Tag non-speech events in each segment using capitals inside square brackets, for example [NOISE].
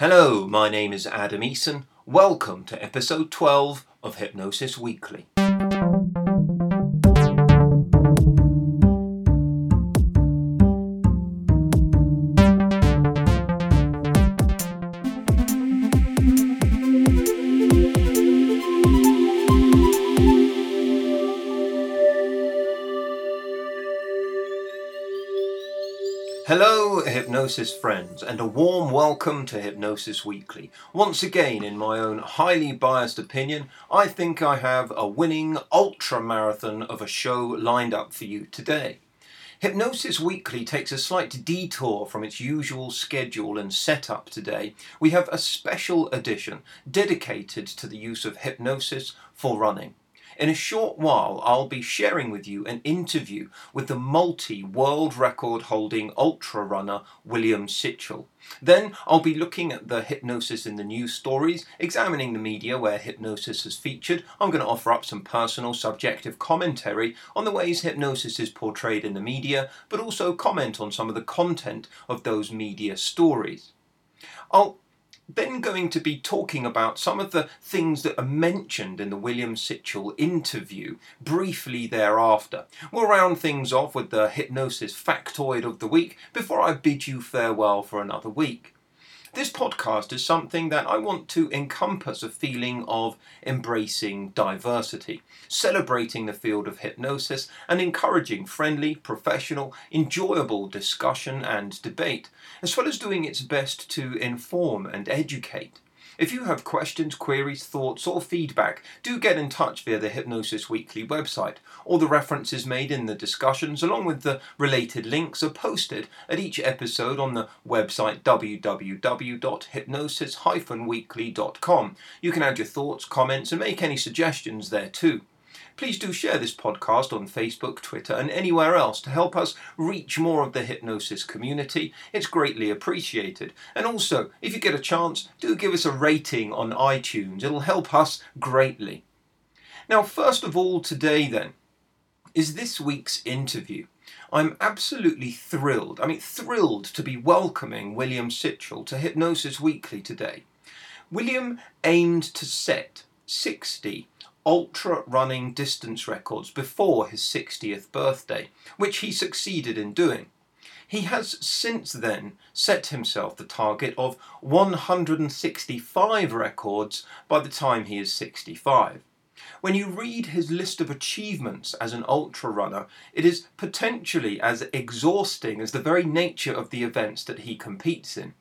Hello, my name is Adam Eason. Welcome to episode 12 of Hypnosis Weekly. Hypnosis friends, and a warm welcome to Hypnosis Weekly. Once again, in my own highly biased opinion, I think I have a winning ultra marathon of a show lined up for you today. Hypnosis Weekly takes a slight detour from its usual schedule and setup today. We have a special edition dedicated to the use of hypnosis for running. In a short while, I'll be sharing with you an interview with the multi world record holding ultra runner William Sichel. Then I'll be looking at the hypnosis in the news stories, examining the media where hypnosis has featured. I'm going to offer up some personal subjective commentary on the ways hypnosis is portrayed in the media, but also comment on some of the content of those media stories. I'll then going to be talking about some of the things that are mentioned in the William Sichel interview briefly thereafter. We'll round things off with the hypnosis factoid of the week before I bid you farewell for another week. This podcast is something that I want to encompass a feeling of embracing diversity, celebrating the field of hypnosis, and encouraging friendly, professional, enjoyable discussion and debate, as well as doing its best to inform and educate. If you have questions, queries, thoughts, or feedback, do get in touch via the Hypnosis Weekly website. All the references made in the discussions, along with the related links, are posted at each episode on the website www.hypnosis-weekly.com. You can add your thoughts, comments, and make any suggestions there too. Please do share this podcast on Facebook, Twitter, and anywhere else to help us reach more of the hypnosis community. It's greatly appreciated. And also, if you get a chance, do give us a rating on iTunes. It'll help us greatly. Now, first of all, today then, is this week's interview. I'm absolutely thrilled, I mean, thrilled to be welcoming William Sichel to Hypnosis Weekly today. William aimed to set 60 ultra running distance records before his 60th birthday, which he succeeded in doing. He has since then set himself the target of 165 records by the time he is 65. When you read his list of achievements as an ultra runner, it is potentially as exhausting as the very nature of the events that he competes in.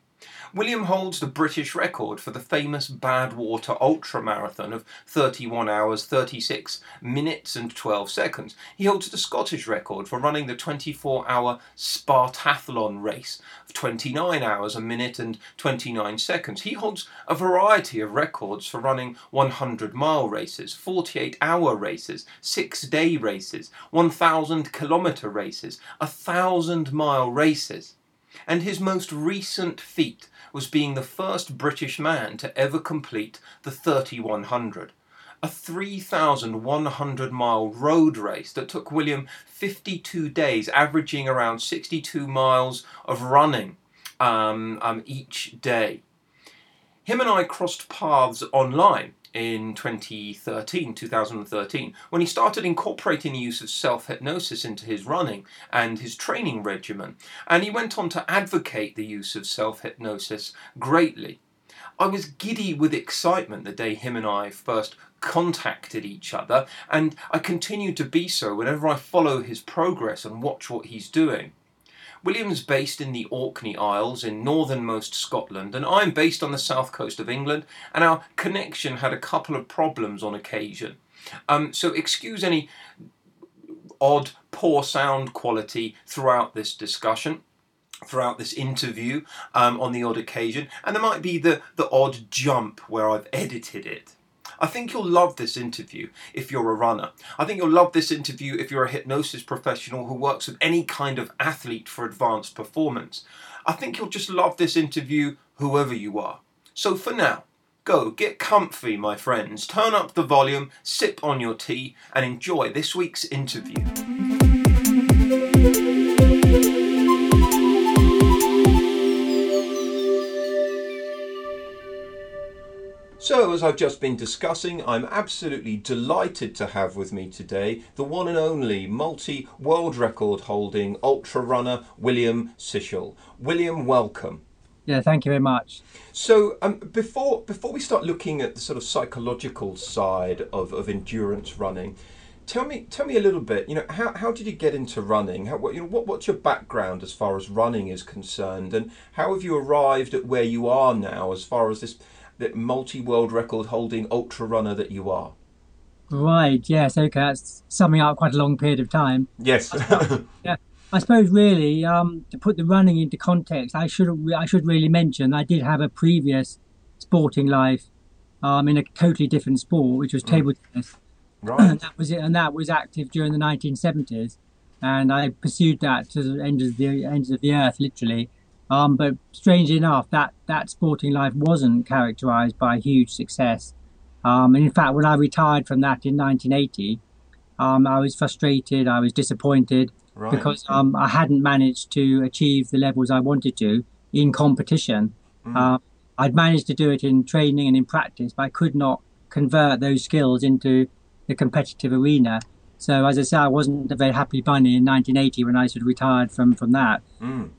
William holds the British record for the famous Badwater Ultra Marathon of 31 hours, 36 minutes, and 12 seconds. He holds the Scottish record for running the 24 hour Spartathlon race of 29 hours, a minute, and 29 seconds. He holds a variety of records for running 100 mile races, 48 hour races, 6 day races, 1,000 kilometre races, 1,000 mile races and his most recent feat was being the first British man to ever complete the 3100, a 3,100 mile road race that took William 52 days, averaging around 62 miles of running um, um, each day. Him and I crossed paths online in 2013, 2013, when he started incorporating the use of self hypnosis into his running and his training regimen. And he went on to advocate the use of self hypnosis greatly. I was giddy with excitement the day him and I first contacted each other, and I continue to be so whenever I follow his progress and watch what he's doing. William's based in the Orkney Isles in northernmost Scotland, and I'm based on the south coast of England, and our connection had a couple of problems on occasion. Um, so excuse any odd, poor sound quality throughout this discussion throughout this interview um, on the odd occasion, and there might be the, the odd jump where I've edited it. I think you'll love this interview if you're a runner. I think you'll love this interview if you're a hypnosis professional who works with any kind of athlete for advanced performance. I think you'll just love this interview whoever you are. So for now, go get comfy, my friends. Turn up the volume, sip on your tea, and enjoy this week's interview. So, as I've just been discussing, I'm absolutely delighted to have with me today the one and only multi world record holding ultra runner William Sichel. William, welcome. Yeah, thank you very much. So, um, before before we start looking at the sort of psychological side of, of endurance running, tell me tell me a little bit. You know, how, how did you get into running? How, what, you know, what what's your background as far as running is concerned, and how have you arrived at where you are now as far as this the multi world record holding ultra runner that you are. Right. Yes. Okay. That's summing up quite a long period of time. Yes. [LAUGHS] yeah. I suppose really um, to put the running into context, I should I should really mention I did have a previous sporting life um, in a totally different sport, which was mm. table tennis. Right. and [CLEARS THROAT] that was it, and that was active during the 1970s, and I pursued that to the end of the ends of the earth, literally. Um, but strangely enough, that, that sporting life wasn't characterized by huge success. Um, and in fact, when I retired from that in 1980, um, I was frustrated, I was disappointed right. because um, I hadn't managed to achieve the levels I wanted to in competition. Mm. Uh, I'd managed to do it in training and in practice, but I could not convert those skills into the competitive arena. So, as I say, I wasn't a very happy bunny in 1980 when I sort of retired from from that. Mm.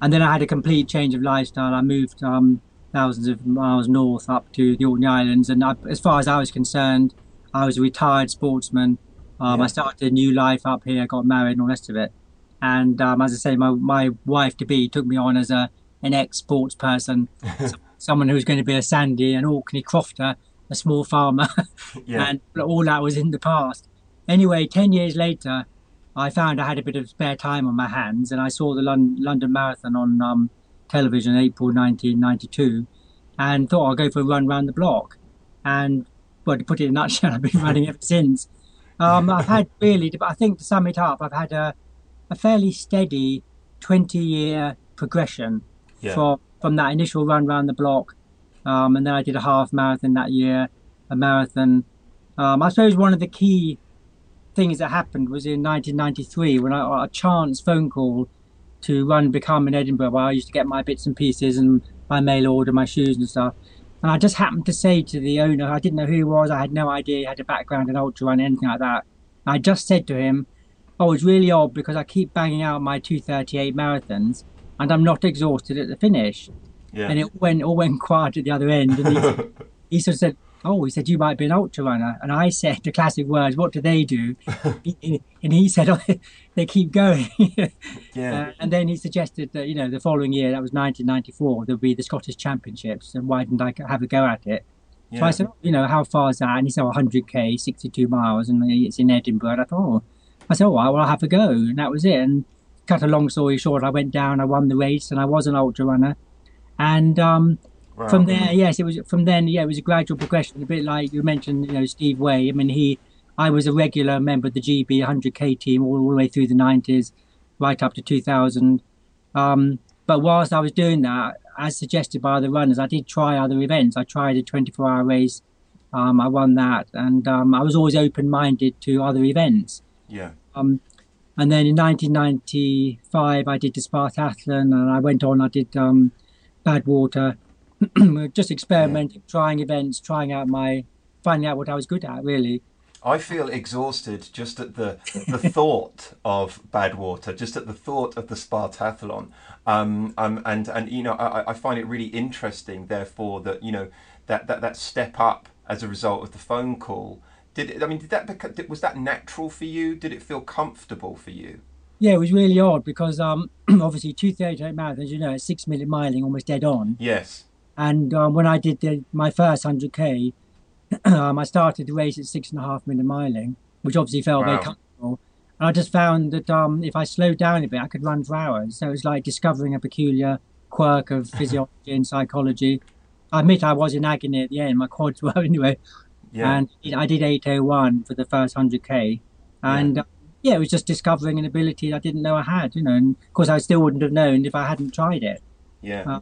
And then I had a complete change of lifestyle. I moved um, thousands of miles north up to the Orkney Islands, and I, as far as I was concerned, I was a retired sportsman. Um, yeah. I started a new life up here, got married, and all the rest of it. And um, as I say, my, my wife to be took me on as a an ex sports person, [LAUGHS] someone who was going to be a Sandy, an Orkney crofter, a small farmer, yeah. [LAUGHS] and all that was in the past. Anyway, ten years later, I found I had a bit of spare time on my hands, and I saw the London, London Marathon on um, television in April 1992, and thought I'll go for a run around the block. And well, to put it in a nutshell, [LAUGHS] I've been running ever since. Um, I've had [LAUGHS] really, I think to sum it up, I've had a, a fairly steady 20 year progression yeah. from from that initial run around the block, um, and then I did a half marathon that year, a marathon. Um, I suppose one of the key things that happened was in 1993 when I got a chance phone call to run Become in Edinburgh, where I used to get my bits and pieces and my mail order, my shoes and stuff. And I just happened to say to the owner, I didn't know who he was, I had no idea he had a background in ultra run, anything like that. I just said to him, Oh, it's really odd because I keep banging out my 238 marathons and I'm not exhausted at the finish. Yeah. And it went all went [LAUGHS] quiet at the other end. And he, [LAUGHS] he sort of said, oh, he said, you might be an ultra runner. And I said the classic words, what do they do? [LAUGHS] and he said, [LAUGHS] oh, they keep going. [LAUGHS] yeah. Uh, and then he suggested that, you know, the following year, that was 1994, there'll be the Scottish Championships. And why didn't I have a go at it? Yeah. So I said, oh, you know, how far is that? And he said, oh, 100k, 62 miles, and it's in Edinburgh. And I thought, oh, I said, all right, well, I'll have a go. And that was it. And cut a long story short, I went down, I won the race, and I was an ultra runner. And um, Wow. From there, yes, it was from then. Yeah, it was a gradual progression, a bit like you mentioned. You know, Steve Way. I mean, he, I was a regular member of the GB 100k team all, all the way through the 90s, right up to 2000. Um, but whilst I was doing that, as suggested by other runners, I did try other events. I tried a 24-hour race. Um, I won that, and um, I was always open-minded to other events. Yeah. Um, and then in 1995, I did the Spartathlon, and I went on. I did um, Badwater, [CLEARS THROAT] just experimenting, yeah. trying events, trying out my, finding out what I was good at, really. I feel exhausted just at the the thought of Badwater, just at the thought of the Spartathlon, um, um, and and you know I, I find it really interesting. Therefore, that you know that, that that step up as a result of the phone call. Did it, I mean did that was that natural for you? Did it feel comfortable for you? Yeah, it was really odd because um, [CLEARS THROAT] obviously two thirty eight marathons, you know, six minute miling, almost dead on. Yes. And um, when I did the, my first 100k, [CLEARS THROAT] um, I started the race at six and a half minute miling, which obviously felt wow. very comfortable. And I just found that um, if I slowed down a bit, I could run for hours. So it was like discovering a peculiar quirk of [LAUGHS] physiology and psychology. I admit I was in agony at the end. My quads [LAUGHS] were anyway. Yeah. And I did 801 for the first 100k. And yeah. Uh, yeah. it was just discovering an ability I didn't know I had, you know. And of course, I still wouldn't have known if I hadn't tried it. Yeah. Uh,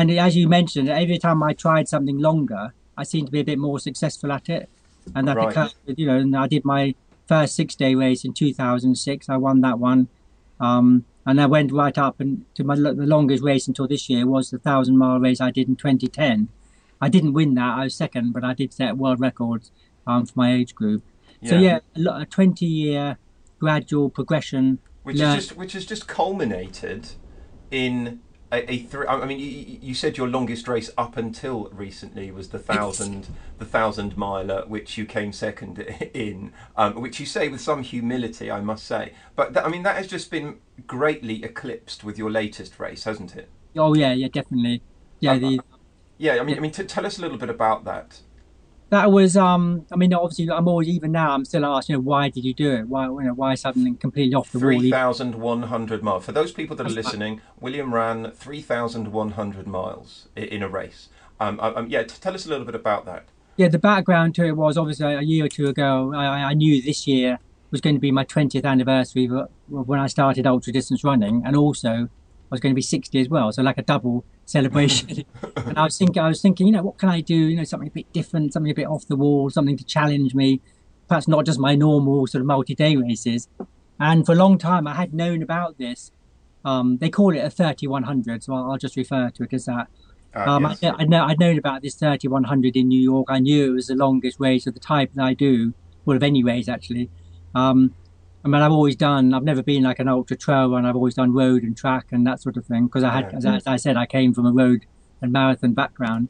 and as you mentioned, every time I tried something longer, I seemed to be a bit more successful at it. And that right. because, you know, and I did my first six day race in 2006. I won that one. Um, and I went right up and to my the longest race until this year was the thousand mile race I did in 2010. I didn't win that. I was second, but I did set world records um, for my age group. So Yeah. yeah, a twenty year gradual progression. which is just which has just culminated in a, a three. I mean, you, you said your longest race up until recently was the thousand the thousand miler, which you came second [LAUGHS] in, um, which you say with some humility, I must say. But that, I mean, that has just been greatly eclipsed with your latest race, hasn't it? Oh yeah, yeah, definitely. Yeah, Uh, the, Yeah, I mean, I mean, t- tell us a little bit about that. That was. Um, I mean, obviously, I'm always even now. I'm still asked, you know, why did you do it? Why, you know, why something completely off the wall? Three thousand one hundred miles. For those people that are listening, William ran three thousand one hundred miles in a race. Um, um, yeah, tell us a little bit about that. Yeah, the background to it was obviously a year or two ago. I, I- knew this year was going to be my 20th anniversary when I started ultra distance running, and also I was going to be 60 as well. So like a double celebration. [LAUGHS] and I was thinking, I was thinking, you know, what can I do? You know, something a bit different, something a bit off the wall, something to challenge me. Perhaps not just my normal sort of multi-day races. And for a long time, I had known about this. Um, they call it a 3100, so I'll, I'll just refer to it as that. Uh, Um, yes. I, I'd, know, I'd known about this 3100 in New York. I knew it was the longest race of the type that I do, well, of any race actually. Um, I mean, I've always done, I've never been like an ultra trail run. I've always done road and track and that sort of thing because I had, Yeah. as, I, as I said, I came from a road and marathon background.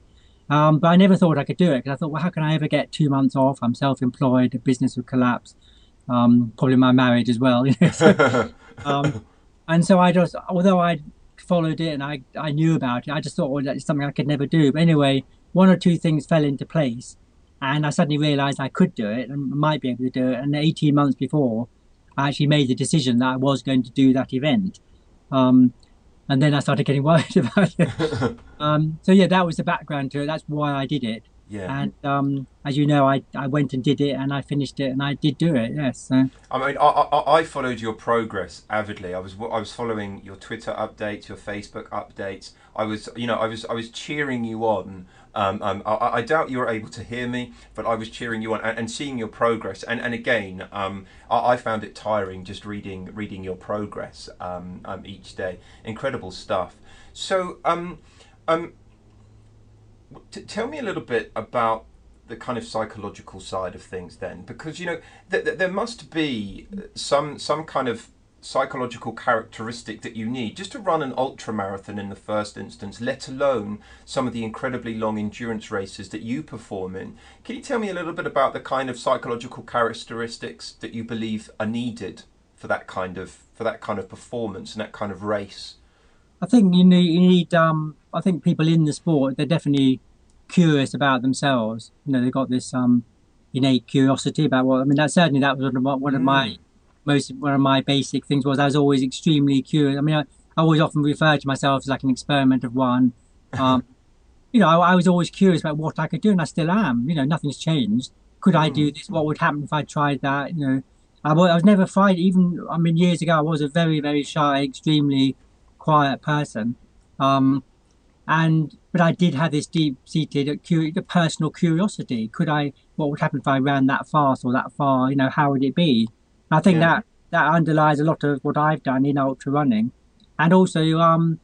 Um, but I never thought I could do it because I thought, well, how can I ever get two months off? I'm self employed, the business would collapse, um, probably my marriage as well. [LAUGHS] You know, so, [LAUGHS] um, and so I just, although I followed it and I, I knew about it, I just thought, well, that's something I could never do. But anyway, one or two things fell into place, and I suddenly realised I could do it and might be able to do it. And 18 months before, I actually made the decision that I was going to do that event. Um, and then I started getting [LAUGHS] worried about it. [LAUGHS] um, so yeah, that was the background to it. That's why I did it. Yeah. And um, as you know, I, I went and did it, and I finished it, and I did do it. Yes. So. I mean, I, I, I followed your progress avidly. I was I was following your Twitter updates, your Facebook updates. I was, you know, I was I was cheering you on. Um, um, I, I doubt you were able to hear me, but I was cheering you on and, and seeing your progress. And and again, um, I, I found it tiring just reading reading your progress um, um, each day. Incredible stuff. So, um, um, T- tell me a little bit about the kind of psychological side of things then because you know th- th- there must be some some kind of psychological characteristic that you need. Just to run an ultra marathon in the first instance let alone some of the incredibly long endurance races that you perform in can you tell me a little bit about the kind of psychological characteristics that you believe are needed for that kind of for that kind of performance and that kind of race? I think you need, you need um, I think people in the sport, they're definitely curious about themselves. You know, they've got this um, innate curiosity about what, I mean, that certainly that was one of my, one of my most, one of my basic things was I was always extremely curious. I mean, I, I always often refer to myself as like an experiment of one. Um, [LAUGHS] you know, I, I was always curious about what I could do and I still am, you know, nothing's changed. Could I do this? What would happen if I tried that? You know, I I was never frightened. Even, I mean, years ago, I was a very, very shy, extremely quiet person. Um, and but I did have this deep-seated personal curiosity. Could I? What would happen if I ran that fast or that far? You know, how would it be? And I think Yeah. that that underlies a lot of what I've done in ultra running, and also um,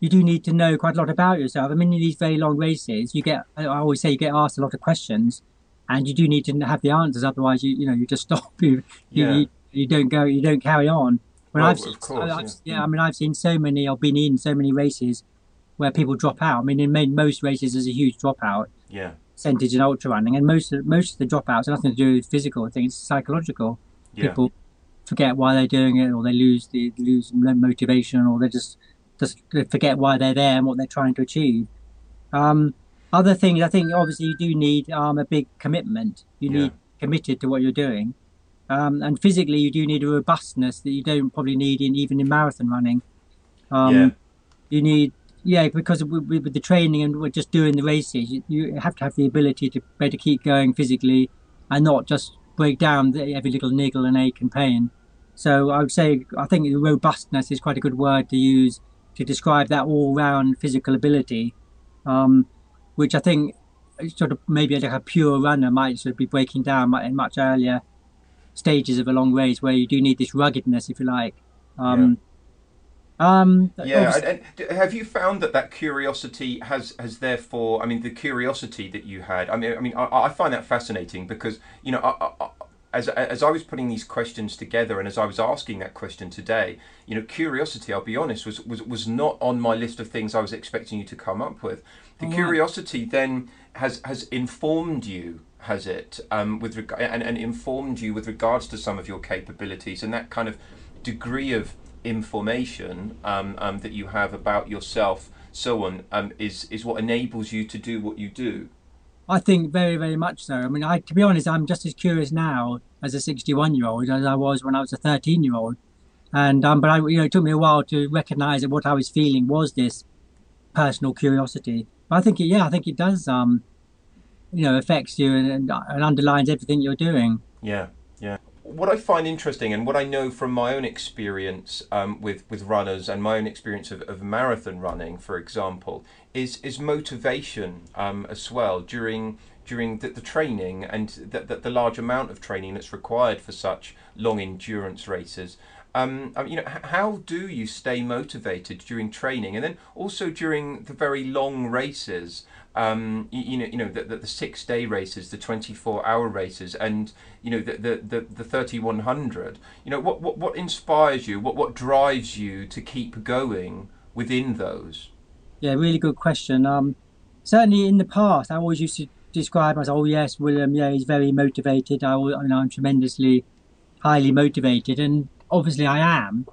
you do need to know quite a lot about yourself. I mean, in these very long races, you get I always say you get asked a lot of questions, and you do need to have the answers. Otherwise, you you know you just [LAUGHS] stop. You you, Yeah. you, you don't go. You don't carry on. When Well, I've seen, course, I've- yeah. yeah, I mean, I've seen so many. I've been in so many races where people drop out. I mean, in main, most races, there's a huge dropout yeah percentage in ultra running, and most of most of the dropouts are nothing to do with physical. I think it's psychological. yeah People forget why they're doing it, or they lose the lose motivation, or they just just forget why they're there and what they're trying to achieve. Um, other things, I think, obviously, you do need um, a big commitment. You Yeah. need committed to what you're doing, um, and physically, you do need a robustness that you don't probably need in even in marathon running. Um, Yeah. You need, yeah, because with, the training and we're just doing the races, you, have to have the ability to be to keep going physically, and not just break down every little niggle and ache and pain. So I would say I think robustness is quite a good word to use to describe that all-round physical ability, um, which I think sort of maybe like a pure runner might sort of be breaking down in much earlier stages of a long race where you do need this ruggedness, if you like. Um, Um, Yeah, and, and have you found that that curiosity has has therefore? I mean, the curiosity that you had. I mean, I mean, I, I find that fascinating because you know, I, I, as as I was putting these questions together and as I was asking that question today, you know, curiosity. I'll be honest, was was was not on my list of things I was expecting you to come up with. The wow. curiosity then has has informed you. Has it um, with reg- and, and informed you with regards to some of your capabilities and that kind of degree of information um, um, that you have about yourself, so on, um, is is what enables you to do what you do. I think very, very much so. I mean, I, to be honest, I'm just as curious now as a 61 year old as I was when I was a 13 year old. And um, but I, you know, it took me a while to recognise that what I was feeling was this personal curiosity. But I think, it, yeah, I think it does, um, you know, affects you and, and, and underlines everything you're doing. Yeah, yeah. What I find interesting, and what I know from my own experience um, with with runners, and my own experience of, of marathon running, for example, is is motivation um, as well during during the, the training and the, the, the large amount of training that's required for such long endurance races. Um, you know, how do you stay motivated during training, and then also during the very long races? Um, you, you know, you know, the, the, the six day races, the twenty four hour races, and you know, the the, the, the thirty one hundred. You know, what, what what inspires you? What what drives you to keep going within those? Yeah, really good question. Um, certainly in the past, I always used to describe myself, oh, yes, William, yeah, he's very motivated. I, you know, I'm tremendously highly motivated. And obviously I am.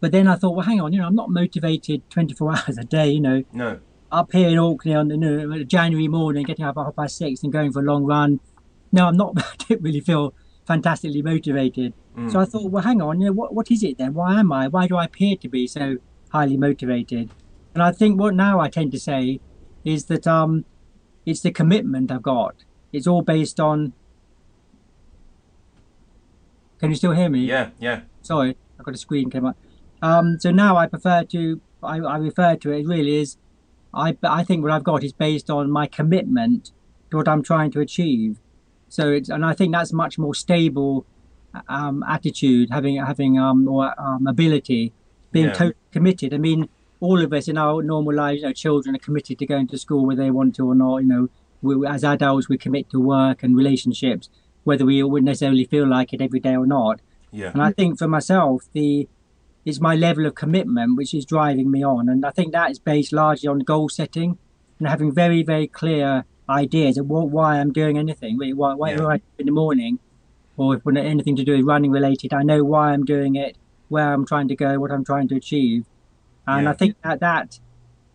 But then I thought, well, hang on, you know, I'm not motivated 24 [LAUGHS] hours a day, you know, No. Up here in Orkney on the you know, January morning, getting up at half past six and going for a long run. No, I'm not, [LAUGHS] I don't really feel fantastically motivated. Mm. So I thought, well, hang on, you know, what, what is it then? Why am I? Why do I appear to be so highly motivated? And I think what now I tend to say is that um, it's the commitment I've got. It's all based on. Can you still hear me? Yeah, yeah, Sorry, I've got a screen came up. Um, so now I prefer to. I, I refer to it. it really is. I I think what I've got is based on my commitment to what I'm trying to achieve. So it's and I think that's much more stable um, attitude, having having um or um, ability, being Yeah. totally committed. I mean, all of us in our normal lives, you know, children are committed to going to school whether they want to or not. You know, we, as adults, we commit to work and relationships, whether we would necessarily feel like it every day or not. yeah, And I think for myself, the it's my level of commitment which is driving me on, and I think that is based largely on goal setting and having very very clear ideas of what, why I'm doing anything. Why, why, Yeah. I do in the morning, or if anything to do with running related, I know why I'm doing it, where I'm trying to go, what I'm trying to achieve, and Yeah. I think that that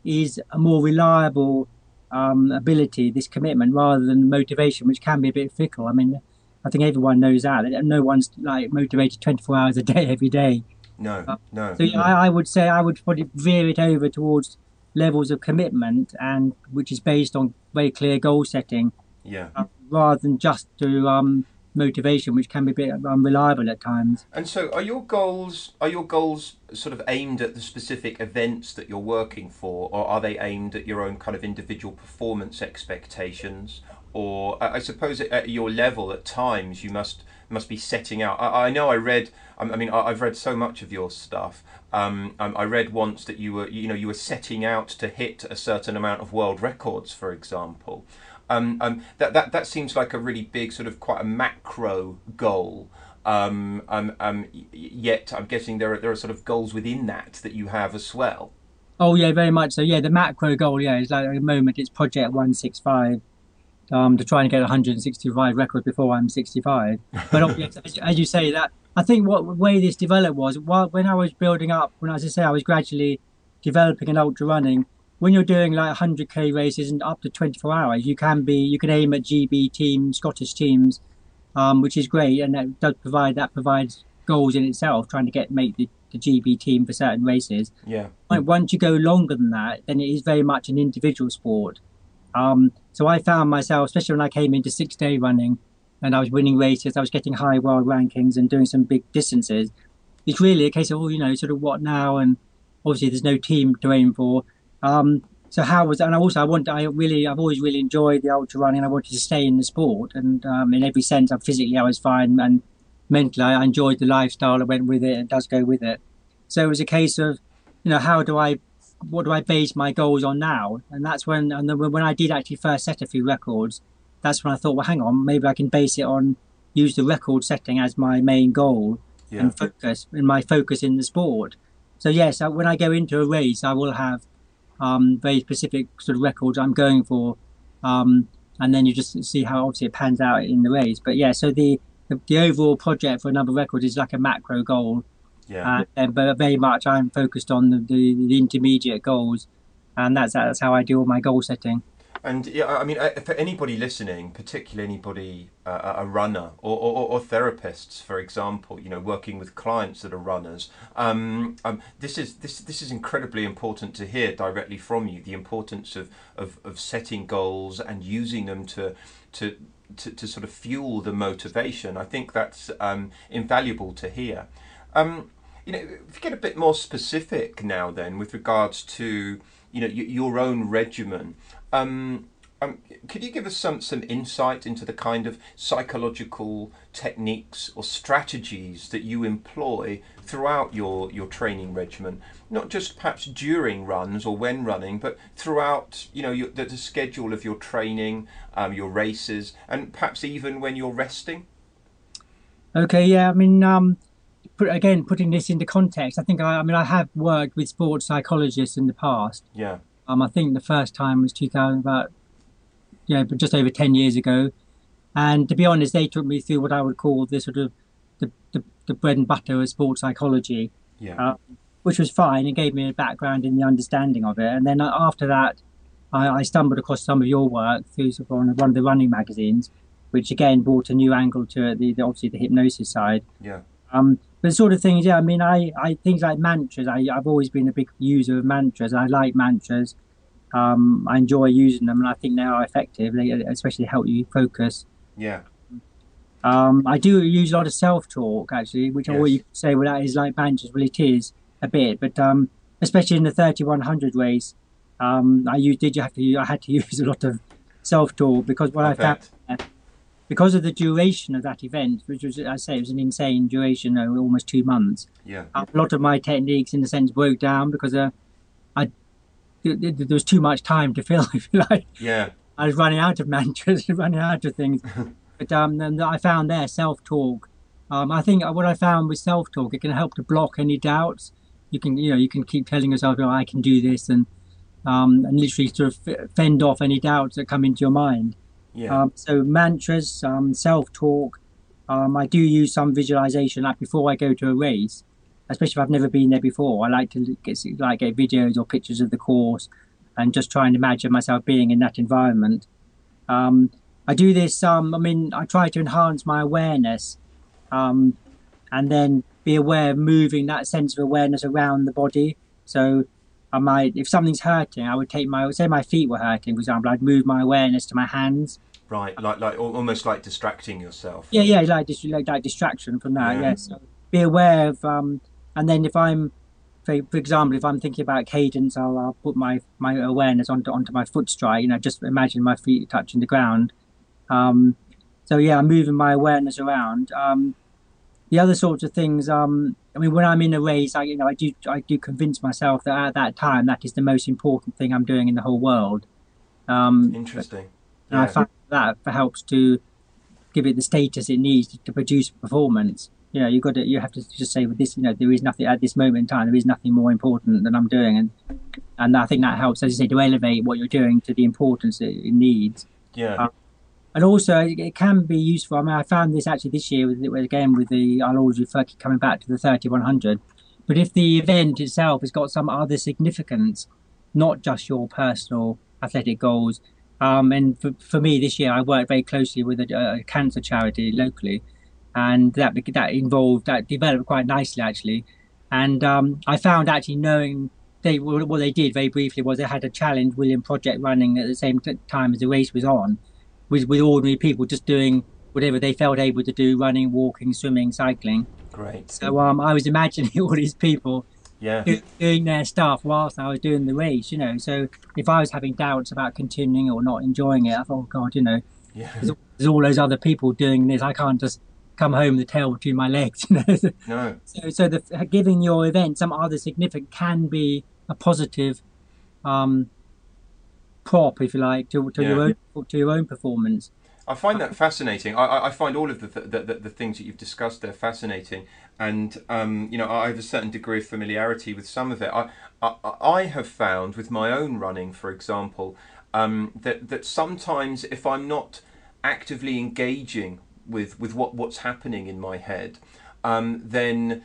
is a more reliable um, ability, this commitment, rather than motivation, which can be a bit fickle. I mean, I think everyone knows that No one's like motivated 24 hours a day [LAUGHS] every day. No, no. So yeah, I, I would say I would probably veer it over towards levels of commitment, and which is based on very clear goal setting, yeah. uh, rather than just to um, motivation, which can be a bit unreliable at times. And so, are your goals are your goals sort of aimed at the specific events that you're working for, or are they aimed at your own kind of individual performance expectations? Or I suppose at your level, at times you must must be setting out. I, I know I read. I mean, I- I've read so much of your stuff. Um, I read once that you were, you know, you were setting out to hit a certain amount of world records, for example. Um, um, that, that that seems like a really big sort of quite a macro goal. Um, um, um, yet I'm guessing there are there are sort of goals within that that you have as well. Oh yeah, very much so. Yeah, the macro goal, yeah, is like at the moment it's Project One Six Five, um, to try and get 165 records before I'm 65. But [LAUGHS] as, as you say, that I think what way this developed was while when I was building up, when as I say, I was gradually developing an ultra running. When you're doing like 100k races and up to 24 hours, you can be you can aim at GB teams, Scottish teams, um, which is great, and that does provide that provides goals in itself, trying to get make the, the GB team for certain races. Yeah, Like, once you go longer than that, then it is very much an individual sport. Um, so I found myself, especially when I came into six day running and I was winning races, I was getting high world rankings and doing some big distances. It's really a case of, oh, you know, sort of what now? And obviously there's no team to aim for. Um, so how was that? and also I want I really I've always really enjoyed the ultra running. I wanted to stay in the sport, and um, in every sense, I'm physically I was fine, and mentally I enjoyed the lifestyle that went with it. It does go with it. So it was a case of you know, how do I, what do I base my goals on now? And that's when, and then when I did actually first set a few records, that's when I thought, well, hang on, maybe I can base it on use the record setting as my main goal yeah. and focus in my focus in the sport. So yes, when I go into a race, I will have um, very specific sort of records I'm going for, um, and then you just see how obviously it pans out in the race. But yeah, so the the, the overall project for a number of records is like a macro goal. Yeah. Uh, but very much I'm focused on the, the, the intermediate goals, and that's that's how I do all my goal setting. And yeah, I mean, for anybody listening, particularly anybody, uh, a runner or, or, or, therapists, for example, you know, working with clients that are runners, um, um, this is this this is incredibly important to hear directly from you. The importance of, of, of setting goals and using them to to to, to sort of fuel the motivation. I think that's um, invaluable to hear. Um, you know, if you get a bit more specific now, then with regards to you know your own regimen. Um, um, could you give us some, some insight into the kind of psychological techniques or strategies that you employ throughout your, your training regimen? Not just perhaps during runs or when running, but throughout you know your, the, the, schedule of your training, um, your races, and perhaps even when you're resting. Okay, yeah, I mean, um, again, putting this into context, I think I, I mean I have worked with sports psychologists in the past. Yeah. Um, I think the first time was 2000, about yeah, but just over 10 years ago. And to be honest, they took me through what I would call the sort of the, the, the bread and butter of sports psychology, yeah. Uh, which was fine. It gave me a background in the understanding of it. And then after that, I, I stumbled across some of your work through sort of one of the running magazines, which again brought a new angle to it, the, the obviously the hypnosis side. Yeah. Um, the sort of things, yeah, I mean, I, I things like mantras. I, I've always been a big user of mantras. I like mantras. Um, I enjoy using them, and I think they are effective. They especially help you focus. Yeah. Um, I do use a lot of self-talk actually, which yes. I you say, well, that is like mantras. Well, it is a bit, but um, especially in the 3100 race, um, I used, did you have to? I had to [LAUGHS] use a lot of self-talk because what I, I found because of the duration of that event, which was, I say, it was an insane duration, uh, almost two months. Yeah. A lot of my techniques, in a sense, broke down because uh, I there was too much time to fill. [LAUGHS] If you like. Yeah. I was running out of mantras, [LAUGHS] running out of things. [LAUGHS] but um, and I found there self-talk. Um, I think what I found with self-talk, it can help to block any doubts. You can, you know, you can keep telling yourself, oh, I can do this, and um, and literally sort of fend off any doubts that come into your mind. Yeah. Um, so mantras, um, self-talk. Um, I do use some visualization, like before I go to a race, especially if I've never been there before. I like to get like get videos or pictures of the course, and just try and imagine myself being in that environment. Um, I do this. Um, I mean, I try to enhance my awareness, um, and then be aware of moving that sense of awareness around the body. So I might, if something's hurting, I would take my, say my feet were hurting, for example, I'd move my awareness to my hands. Right, like like almost like distracting yourself. Yeah, yeah, like like, like distraction from that. Yeah. Yes, so be aware of, um, and then if I'm, for, for example, if I'm thinking about cadence, I'll, I'll put my my awareness onto onto my foot strike. You know, just imagine my feet touching the ground. Um, so yeah, I'm moving my awareness around. Um, the other sorts of things, um, I mean, when I'm in a race, I you know I do I do convince myself that at that time that is the most important thing I'm doing in the whole world. Um, Interesting. And yeah. I find that helps to give it the status it needs to produce performance. You know, you got to you have to just say with this, you know, there is nothing at this moment in time. There is nothing more important than I'm doing, and and I think that helps, as you say, to elevate what you're doing to the importance it, it needs. Yeah. Um, and also it can be useful. I mean, I found this actually this year with again with the I'll always refer coming back to the 3100. But if the event itself has got some other significance, not just your personal athletic goals, um, and for, for me this year I worked very closely with a, a cancer charity locally, and that that involved that developed quite nicely actually, and um, I found actually knowing they what they did very briefly was they had a challenge William project running at the same time as the race was on with with ordinary people just doing whatever they felt able to do, running, walking, swimming, cycling. Great. So um, I was imagining [LAUGHS] all these people yeah. doing their stuff whilst I was doing the race, you know. So if I was having doubts about continuing or not enjoying it, I thought, oh God, you know, yeah. there's, there's all those other people doing this. I can't just come home with the tail between my legs. [LAUGHS] You know? No. So, so the, giving your event some other significant can be a positive um, prop, if you like, to, to Yeah. your own to your own performance. I find that fascinating. I, I- find all of the, th- the, the, the things that you've discussed there fascinating, and um, you know I have a certain degree of familiarity with some of it. I, I, I have found with my own running, for example, um, that that sometimes if I'm not actively engaging with, with what, what's happening in my head, um, then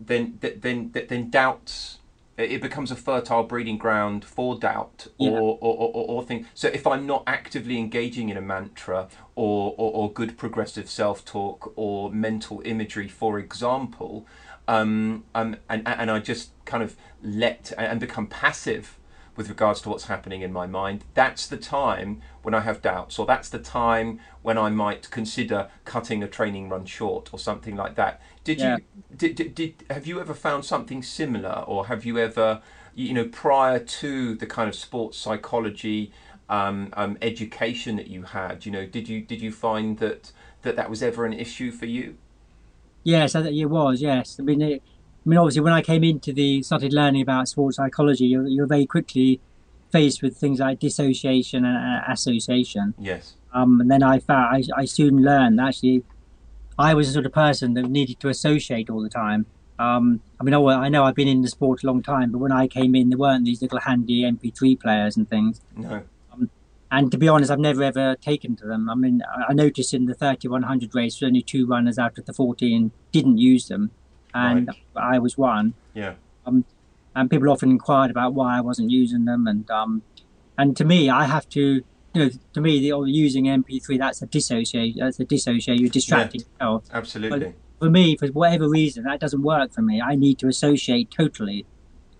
then then then then doubts it becomes a fertile breeding ground for doubt Yeah. or, or, or, or, or thing. So if I'm not actively engaging in a mantra or, or, or good progressive self-talk or mental imagery, for example, um, um, and, and I just kind of let and become passive with regards to what's happening in my mind, that's the time when I have doubts, or that's the time when I might consider cutting a training run short or something like that. Did Yeah. you did, did, did have you ever found something similar, or have you ever, you know, prior to the kind of sports psychology um, um, education that you had, you know, did you did you find that that that was ever an issue for you? Yes, I think it was. Yes, I mean, it, I mean, obviously, when I came into the started learning about sports psychology, you're, you're very quickly faced with things like dissociation and uh, association. Yes. Um, and then I found I, I soon learned that actually I was the sort of person that needed to associate all the time. Um, I mean, I, know I've been in the sport a long time, but when I came in, there weren't these little handy MP3 players and things. No. And to be honest, I've never ever taken to them. I mean, I- I noticed in the 3100 race, only two runners out of the 14 didn't use them, and Right. I was one. Yeah. Um, And people often inquired about why I wasn't using them, and um, and to me, I have to, you know, to me, the using MP3 that's a dissociate, that's a dissociate. You're distracting yourself. Absolutely. For me, for whatever reason, that doesn't work for me. I need to associate totally.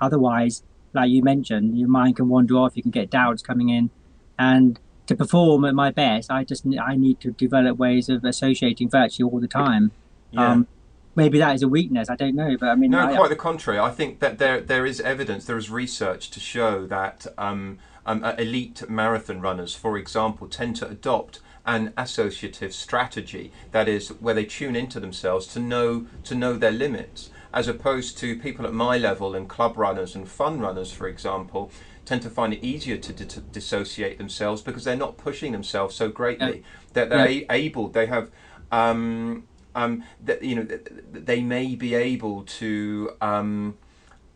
Otherwise, like you mentioned, your mind can wander off. You can get doubts coming in, and to perform at my best, I just I need to develop ways of associating virtually all the time. Yeah. Um, maybe that is a weakness. I don't know, but I mean, No, I, quite the contrary. I think that there there is evidence, there is research to show that um, um, uh, elite marathon runners, for example, tend to adopt an associative strategy. That is, where they tune into themselves to know to know their limits, as opposed to people at my level and club runners and fun runners, for example. Tend to find it easier to di- dissociate themselves because they're not pushing themselves so greatly. That they're a- able, they have um, um, that you know th- th- they may be able to um,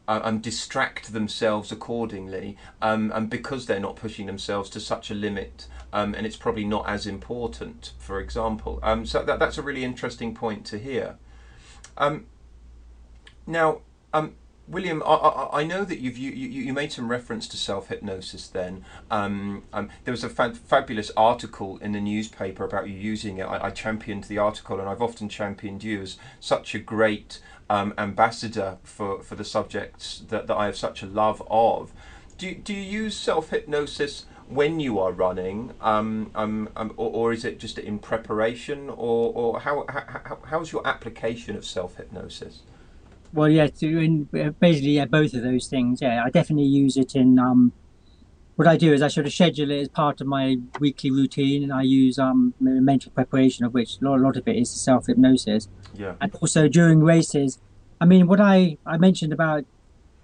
uh, distract themselves accordingly, um, and because they're not pushing themselves to such a limit, um, and it's probably not as important, for example. Um, so that, that's a really interesting point to hear. Now, um, William, I, I, I know that you've you, you, you made some reference to self hypnosis. Then um, um, there was a fa- fabulous article in the newspaper about you using it. I, I championed the article, and I've often championed you as such a great um, ambassador for, for the subjects that, that I have such a love of. Do do you use self hypnosis when you are running, um, um, um, or, or is it just in preparation, or, or how, how how's your application of self hypnosis? Well, yeah, to, in, basically, yeah, both of those things. Yeah, I definitely use it in. Um, what I do is I sort of schedule it as part of my weekly routine, and I use um, mental preparation, of which a lot, a lot of it is self hypnosis. Yeah. And also during races, I mean, what I, I mentioned about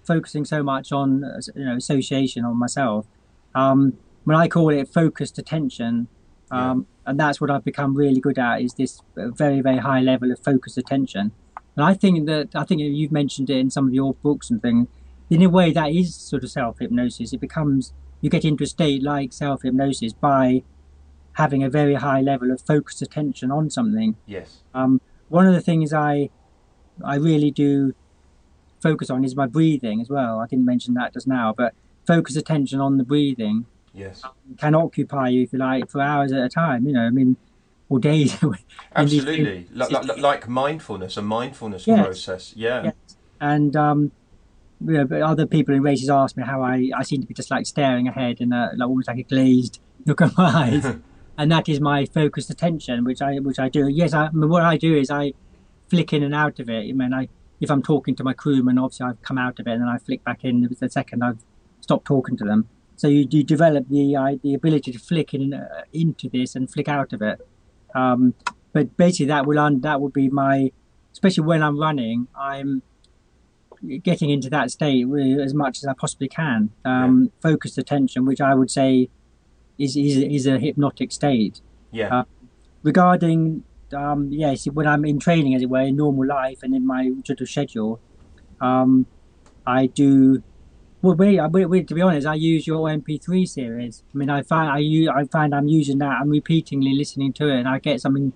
focusing so much on you know association on myself, um, when I call it focused attention, um, and that's what I've become really good at is this very very high level of focused attention. And I think that I think you've mentioned it in some of your books and things. In a way, that is sort of self hypnosis. It becomes you get into a state like self hypnosis by having a very high level of focused attention on something. Yes. Um, one of the things I I really do focus on is my breathing as well. I didn't mention that just now, but focus attention on the breathing Yes. can occupy you, if you like, for hours at a time. You know, I mean, or days. [LAUGHS] Absolutely. Like, like, like mindfulness, a mindfulness Yes. process. Yeah. Yes. And um, you know, but other people in races ask me how I, I seem to be just like staring ahead and uh, like almost like a glazed look on my eyes, [LAUGHS] and that is my focused attention, which I which I do. Yes, I, I mean, what I do is I flick in and out of it. I mean, I if I'm talking to my crewman, obviously I've come out of it, and then I flick back in the second I've stopped talking to them. So you, you develop the uh, the ability to flick in uh, into this and flick out of it. Um, but basically that will un- that would be my, especially when I'm running, I'm getting into that state really as much as I possibly can. Um, yeah. Focused attention, which I would say is is, is a hypnotic state. Yeah. Uh, regarding um, yes, when I'm in training, as it were, in normal life and in my sort of schedule, um, I do. Well, wait, wait, wait, to be honest, I use your MP3 series. I mean, I find I use, I find I'm using that. I'm repeatedly listening to it, and I get something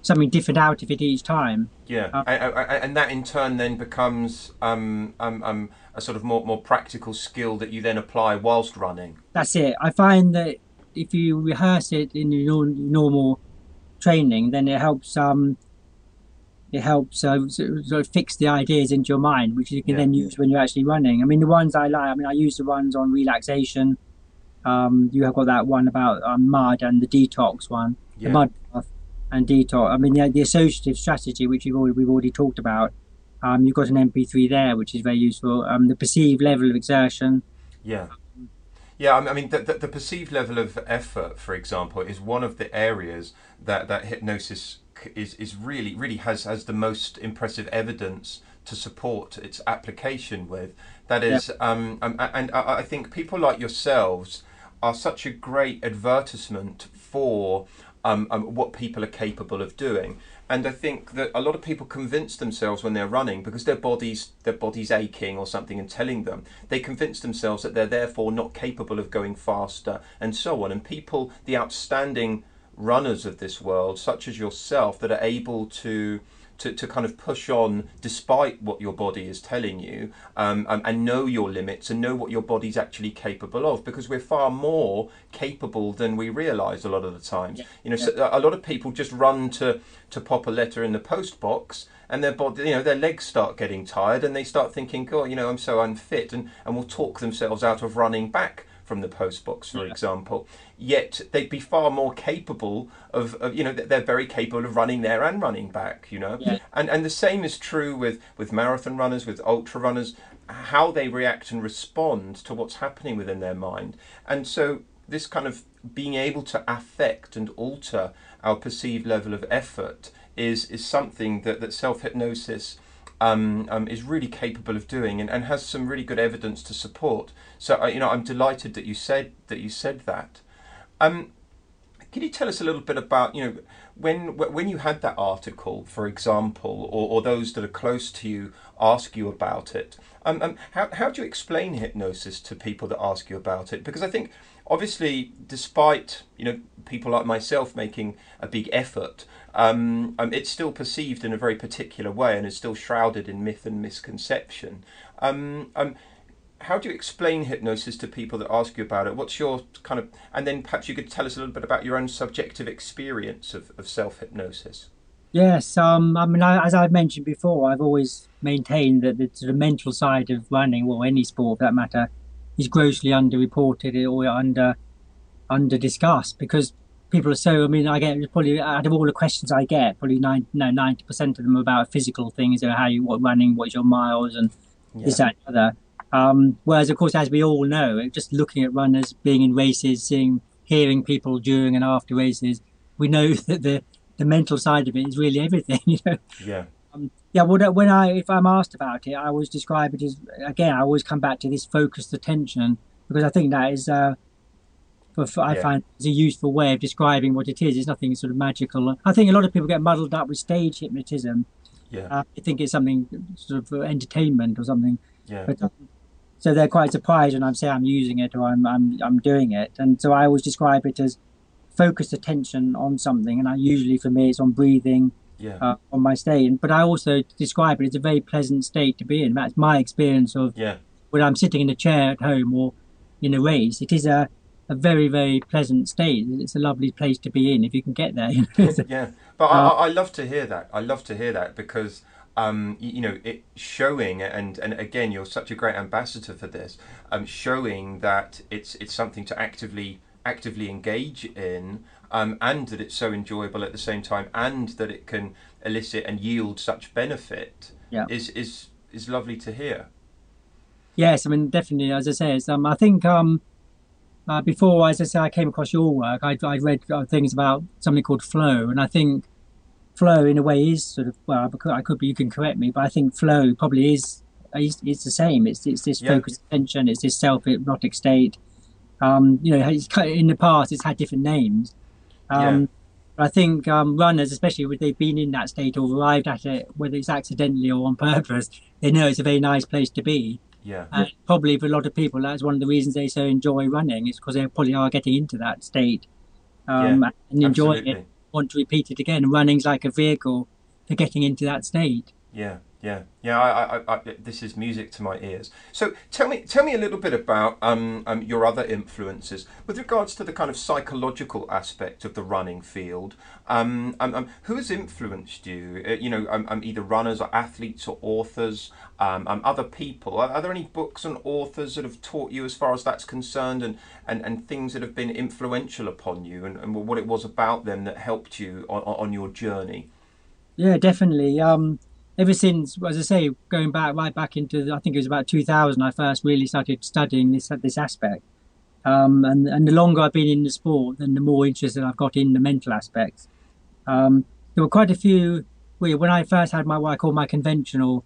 something different out of it each time. Yeah, uh, and, and, that in turn then becomes um, um, um, a sort of more more practical skill that you then apply whilst running. That's it. I find that if you rehearse it in your normal training, then it helps. Um, it helps uh, sort of fix the ideas into your mind, which you can yeah. then use when you're actually running. I mean, the ones I like. I mean, I use the ones on relaxation. Um, you have got that one about um, mud and the detox one, yeah. the mud bath and detox. I mean, the, the associative strategy, which we've already, we've already talked about. Um, you've got an MP3 there, which is very useful. Um, the perceived level of exertion. Yeah. Yeah, I mean, the, the, the, perceived level of effort, for example, is one of the areas that, that hypnosis is, is really really has has the most impressive evidence to support its application with. That is, yeah. um, um, and I, I think people like yourselves are such a great advertisement for um, um, what people are capable of doing. And I think that a lot of people convince themselves when they're running because their bodies their bodies aching or something and telling them they convince themselves that they're therefore not capable of going faster and so on. And people, the outstanding runners of this world, such as yourself, that are able to to, to kind of push on despite what your body is telling you um, um, and know your limits and know what your body's actually capable of because we're far more capable than we realize a lot of the times. Yeah. You know, yeah. so a lot of people just run to, to pop a letter in the post box and their body, you know, their legs start getting tired and they start thinking, God, you know, I'm so unfit and, and will talk themselves out of running back from the post box, for yeah. example. Yet they'd be far more capable of, of, you know, they're very capable of running there and running back, you know. Yeah. And and the same is true with with marathon runners, with ultra runners, how they react and respond to what's happening within their mind. And so this kind of being able to affect and alter our perceived level of effort is is something that that self hypnosis um, um, is really capable of doing and, and has some really good evidence to support. So uh, you know, I'm delighted that you said that you said that. Um, can you tell us a little bit about you know when when you had that article, for example, or, or those that are close to you ask you about it? Um, um, how how do you explain hypnosis to people that ask you about it? Because I think obviously, despite you know people like myself making a big effort, um, um, it's still perceived in a very particular way and is still shrouded in myth and misconception. Um, um, how do you explain hypnosis to people that ask you about it? What's your kind of, and then perhaps you could tell us a little bit about your own subjective experience of, of self hypnosis. Yes, um, I mean, I, as I've mentioned before, I've always maintained that the sort of mental side of running, or any sport for that matter, is grossly underreported or under under discussed because people are so. I mean, I get probably out of all the questions I get, probably nine, no, ninety percent of them about physical things, or how you what running, what's your miles, and yeah. this that and other. Um, whereas, of course, as we all know, just looking at runners being in races, seeing, hearing people during and after races, we know [LAUGHS] that the the mental side of it is really everything. [LAUGHS] You know. Yeah. Um, yeah. Well, when I if I'm asked about it, I always describe it as again. I always come back to this focused attention because I think that is. Uh, for, I yeah. find it's a useful way of describing what it is. It's nothing sort of magical. I think a lot of people get muddled up with stage hypnotism. Yeah. Uh, I think it's something sort of entertainment or something. Yeah. But, um, so they're quite surprised when I say I'm using it or I'm, I'm I'm doing it, and so I always describe it as focused attention on something, and I usually for me it's on breathing, yeah. uh, on my state. But I also describe it as a very pleasant state to be in. That's my experience of yeah. when I'm sitting in a chair at home or in a race. It is a a very very pleasant state. It's a lovely place to be in if you can get there. [LAUGHS] yeah, but uh, I, I love to hear that. I love to hear that because um, you, you, know, it showing and and again, you're such a great ambassador for this. Um, showing that it's it's something to actively actively engage in, um, and that it's so enjoyable at the same time, and that it can elicit and yield such benefit. Yeah. is is is lovely to hear. Yes, I mean definitely. As I say, um, I think um, uh, before, as I say, I came across your work. I'd, I'd read uh, things about something called flow, and I think flow in a way is sort of well, I could be. You can correct me, but I think flow probably is is the same. It's it's this yeah. focused attention. It's this self-hypnotic state. Um, you know, it's in the past, it's had different names. Um, yeah. I think um, runners, especially when they've been in that state or arrived at it, whether it's accidentally or on purpose, they know it's a very nice place to be. Yeah. And probably for a lot of people, that's one of the reasons they so enjoy running. Is because they probably are getting into that state um, yeah, and enjoying absolutely. it, want to repeat it again. Running's like a vehicle for getting into that state. Yeah. Yeah, yeah. I, I, I, this is music to my ears. So tell me, tell me a little bit about um, um, your other influences with regards to the kind of psychological aspect of the running field. Um, um, um who has influenced you? Uh, you know, um, either runners or athletes or authors, other people. Are, are, there any books and authors that have taught you as far as that's concerned, and, and, and things that have been influential upon you, and, and what it was about them that helped you on, on your journey? Yeah, definitely. Um, ever since, as I say, going back right back into, I think it was about 2000, I first really started studying this this aspect. Um, and and the longer I've been in the sport, then the more interested I've got in the mental aspects. Um, there were quite a few. When I first had my what I call my conventional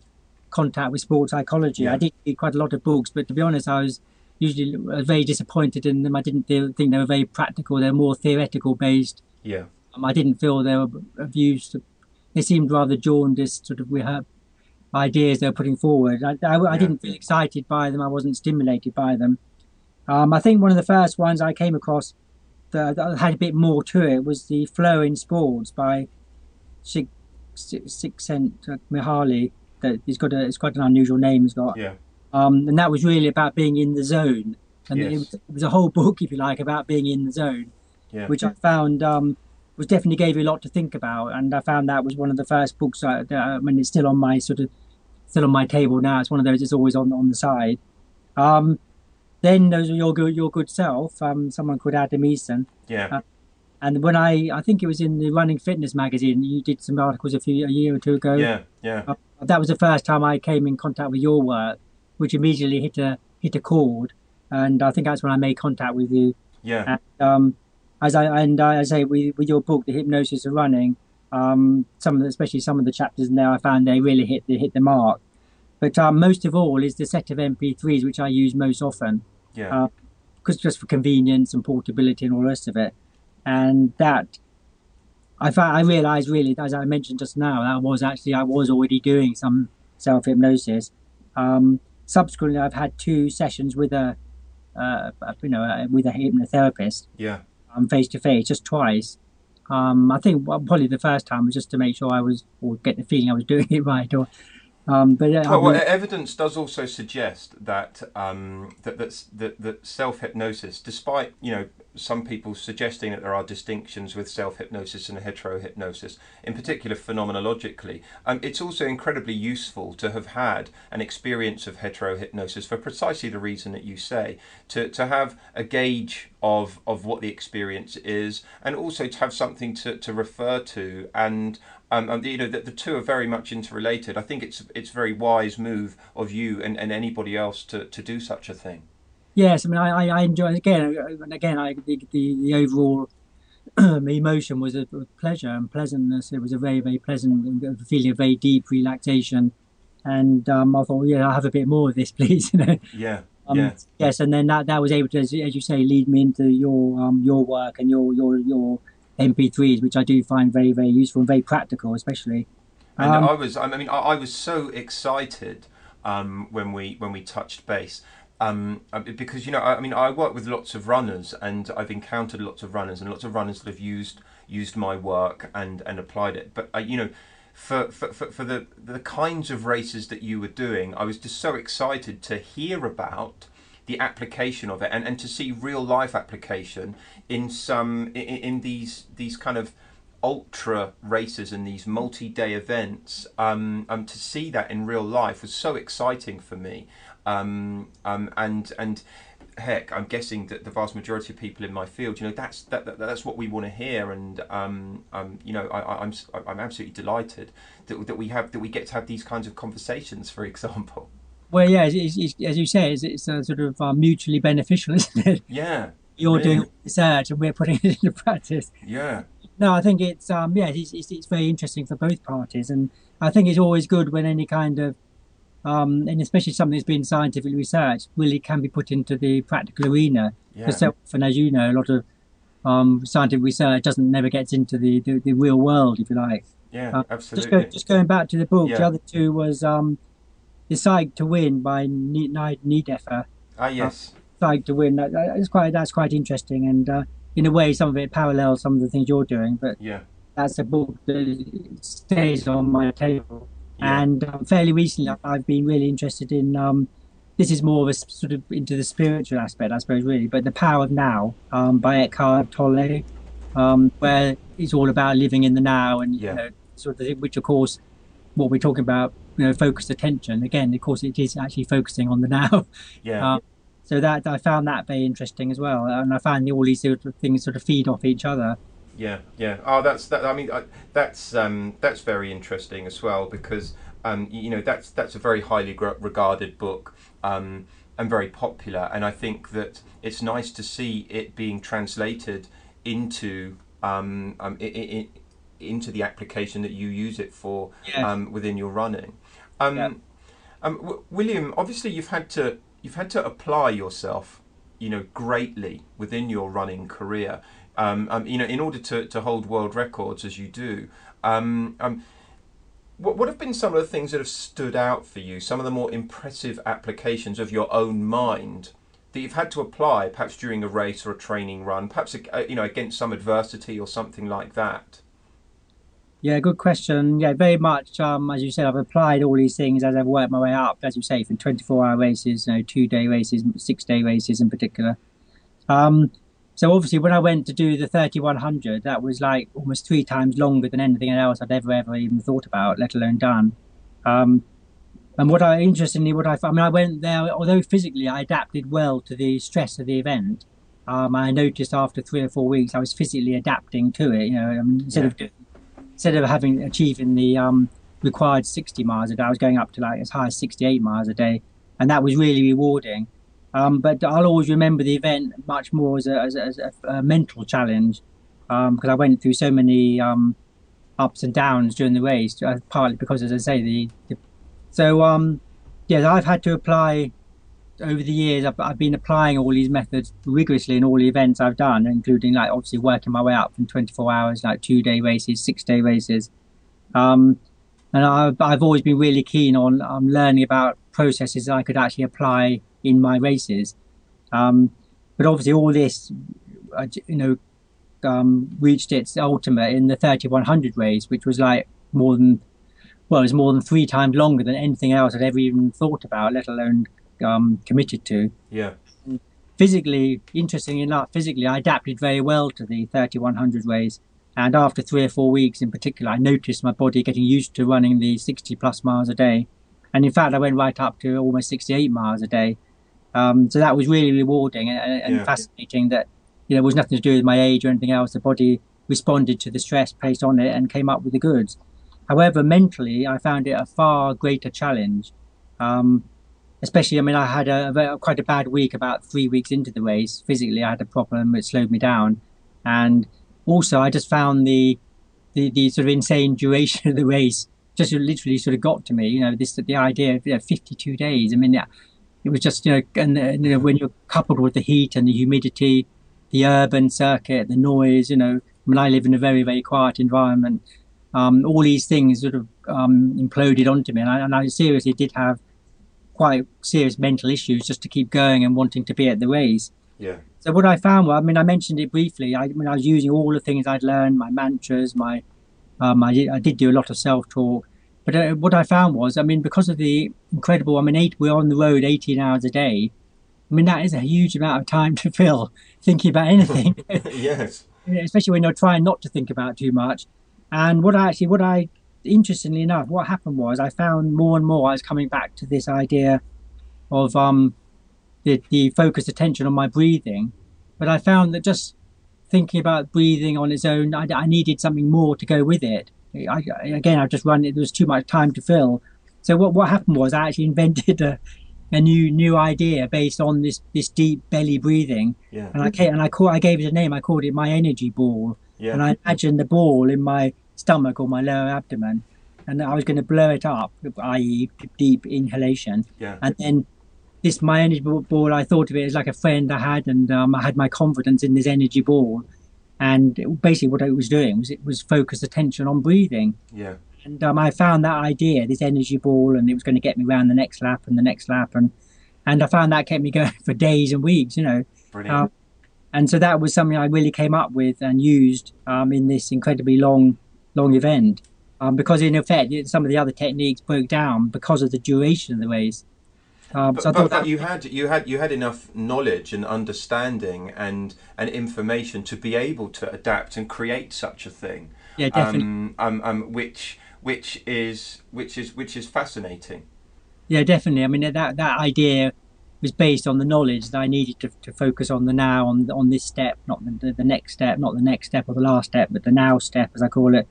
contact with sports psychology, yeah. I did read quite a lot of books, but to be honest, I was usually very disappointed in them. I didn't think they were very practical; they're more theoretical based. Yeah. Um, I didn't feel they were views they seemed rather jaundiced, sort of we her ideas they were putting forward. I, I, I didn't feel excited by them. I wasn't stimulated by them. Um, I think one of the first ones I came across that, that, had a bit more to it was the Flow in Sports by Sig, Mihaly. That it's got a it's quite an unusual name. He's got yeah. Um, and that was really about being in the zone, and yes. it, was, it, was, a whole book, if you like, about being in the zone, yeah. which I found um, was definitely gave you a lot to think about. And I found that was one of the first books. I, I mean, it's still on my sort of still on my table now. It's one of those. It's always on on the side. Um, then those are your good your good self. Um, someone called Adam Eason. Yeah. Uh, and when I, I think it was in the Running Fitness magazine, you did some articles a few a year or two ago. Yeah, yeah. Uh, that was the first time I came in contact with your work, which immediately hit a hit a chord, and I think that's when I made contact with you. Yeah. And, um, as I and I say with, with your book, The Hypnosis of Running, um, some of the, especially some of the chapters in there, I found they really hit the hit the mark. But um, most of all is the set of MP3s which I use most often. Yeah. Because uh, just for convenience and portability and all the rest of it, and that I found, I realised really, as I mentioned just now, that was actually I was already doing some self hypnosis. Um, subsequently, I've had two sessions with a, uh, you know, with a hypnotherapist. Yeah um, face to face just twice. Um, I think well, probably the first time was just to make sure I was or get the feeling I was doing [LAUGHS] it right. Or, um, but yeah, well, well, evidence does also suggest that um, that that, that, that self hypnosis, despite you know some people suggesting that there are distinctions with self hypnosis and hetero hypnosis, in particular phenomenologically. Um, it's also incredibly useful to have had an experience of hetero hypnosis for precisely the reason that you say, to, to have a gauge of, of what the experience is, and also to have something to, to refer to. And um, um, you know that the two are very much interrelated. I think it's it's a very wise move of you and, and anybody else to, to do such a thing. Yes, I mean, I, I enjoy again and again. I the the, the overall [CLEARS THROAT] emotion was a pleasure and pleasantness. It was a very very pleasant feeling of very deep relaxation, and um, I thought, yeah, I'll have a bit more of this, [LAUGHS] please. you know. Yeah. Um, yeah. Yes, and then that, that was able to, as, as you say, lead me into your um, your work and your your your MP3s, which I do find very very useful and very practical, especially. And um, I was, I mean, I, I was so excited um, when we when we touched base um, uh, because you know, I, I, mean, I work with lots of runners, and I've encountered lots of runners, and lots of runners that have used used my work and and applied it. But uh, you know, for, for for for the the kinds of races that you were doing, I was just so excited to hear about the application of it, and and to see real life application in some in, in these these kind of ultra races and these multi-day events um, um, to see that in real life was so exciting for me um, um, and and heck, I'm guessing that the vast majority of people in my field, you know, that's that, that that's what we want to hear, and um, um, you know, I, I'm, I'm absolutely delighted that that we have that we get to have these kinds of conversations, for [LAUGHS] example. Well, yeah, it's, it's, as you say, it's, it's sort of uh, mutually beneficial, [LAUGHS] isn't it? Yeah. You're really. doing research and we're putting it [LAUGHS] into practice. Yeah. No, I think it's um yeah, it's, it's, it's very interesting for both parties, and I think it's always good when any kind of um and especially something that's been scientifically researched really can be put into the practical arena. Yeah. Because so often, as you know, a lot of um scientific research doesn't never gets into the the, the real world, if you like. Yeah, Uh, absolutely. Just go, just going back to the book, Yeah. the other two was um the Psych to Win by Nideffer. ah, yes. Psych to Win. That, that's quite that's quite interesting, and uh, in a way, some of it parallels some of the things you're doing, but. Yeah. that's a book that stays on my table. Yeah. And um, fairly recently, I've been really interested in. Um, this is more of a sort of into the spiritual aspect, I suppose, really. But the Power of Now um, by Eckhart Tolle, um, where it's all about living in the now, and Yeah. you know, sort of which, of course, what we're talking about, you know, focused attention. Again, of course, it is actually focusing on the [LAUGHS] now. Yeah. Uh, so that I found that very interesting as well, and I found all these sort of things sort of feed off each other. Yeah, yeah. Oh, that's that. I mean, I, that's um, that's very interesting as well because um, you know that's that's a very highly gr- regarded book um, and very popular, and I think that it's nice to see it being translated into um, um, into the application that you use it for Yeah. um, within your running. Um, Yeah. um, w- William, obviously you've had to you've had to apply yourself, you know, greatly within your running career. Um, um, you know, in order to, to hold world records as you do. Um, um, what what have been some of the things that have stood out for you? Some of the more impressive applications of your own mind that you've had to apply, perhaps during a race or a training run, perhaps uh, you know against some adversity or something like that. Yeah, good question. Yeah, very much. Um, as you said, I've applied all these things as I've worked my way up. As you say, from 24-hour races, you know, two-day races, six-day races in particular. Um, so obviously, when I went to do the 3100, that was like almost three times longer than anything else I'd ever ever even thought about, let alone done. Um, and what I interestingly, what I, I mean, I went there. Although physically I adapted well to the stress of the event, um, I noticed after three or four weeks I was physically adapting to it. You know, I mean, instead of doing instead of having achieving the um, required 60 miles a day, I was going up to like as high as 68 miles a day, and that was really rewarding. Um, but I'll always remember the event much more as a, as a, as a, a mental challenge because I went through so many um, ups and downs during the race, uh, partly because, as I say, the, the so um, yeah, I've had to apply over the years. I've, I've been applying all these methods rigorously in all the events I've done, including like obviously working my way up from 24 hours, like two day races, six day races. Um, and I've, I've always been really keen on um, learning about processes that I could actually apply in my races. Um, but obviously, all this, uh, you know, um, reached its ultimate in the 3100 race, which was like more than, well, it was more than three times longer than anything else I'd ever even thought about, let alone um, committed to. Yeah. Physically, interestingly enough, physically, I adapted very well to the 3100 race. And after three or four weeks in particular, I noticed my body getting used to running the 60 plus miles a day. And in fact, I went right up to almost 68 miles a day. Um, so that was really rewarding and, and Yeah. fascinating that, you know, it was nothing to do with my age or anything else. The body responded to the stress placed on it and came up with the goods. However, mentally, I found it a far greater challenge. Um, especially, I mean, I had a, a quite a bad week about three weeks into the race. Physically, I had a problem that slowed me down. And also, I just found the, the, the sort of insane duration of the race just literally sort of got to me. You know, this the idea of you know, 52 days. I mean, it was just you know, and you know, when you're coupled with the heat and the humidity, the urban circuit, the noise. You know, I mean, I live in a very very quiet environment. Um, all these things sort of um, imploded onto me, and I, and I seriously did have quite serious mental issues just to keep going and wanting to be at the race. Yeah. So what I found, well, I mean, I mentioned it briefly. I, I mean, I was using all the things I'd learned, my mantras, my, um, I did, I did do a lot of self-talk. But uh, what I found was, I mean, because of the incredible, I mean, eight, we're on the road 18 hours a day. I mean, that is a huge amount of time to fill [LAUGHS] thinking about anything, [LAUGHS] yes. [LAUGHS] especially when you're trying not to think about too much. And what I actually, what I, interestingly enough, what happened was I found more and more I was coming back to this idea of um, the, the focused attention on my breathing. But I found that just thinking about breathing on its own, I, I needed something more to go with it. I, I- again, I've just run it. There was too much time to fill. So what what happened was I actually [LAUGHS] invented a, a new new idea based on this this deep belly breathing, Yeah. and I ca- and I call I gave it a name. I called it my energy ball. Yeah. And I imagined the ball in my stomach or my lower abdomen, and I was going to blow it up, i.e., deep inhalation. Yeah. And then this my energy ball, I thought of it as like a friend I had, and um, I had my confidence in this energy ball. And it- basically, what I was doing was it was focus attention on breathing. Yeah. And um, I found that idea, this energy ball, and it was going to get me around the next lap and the next lap, and and I found that kept me [LAUGHS] going for days and weeks, you know. Brilliant. Um, and so that was something I really came up with and used um, in this incredibly long, long event. Um, because in effect, some of the other techniques broke down because of the duration of the race. Um, but, so I but, that, you had you had you had enough knowledge and understanding and and information to be able to adapt and create such a thing. yeah, definitely, Um, um, um, which which is which is which is fascinating. yeah, definitely. I mean, that that idea was based on the knowledge that I needed to, to focus on the now, on on this step, not the, the next step, not the next step or the last step, but the now step, as I call it.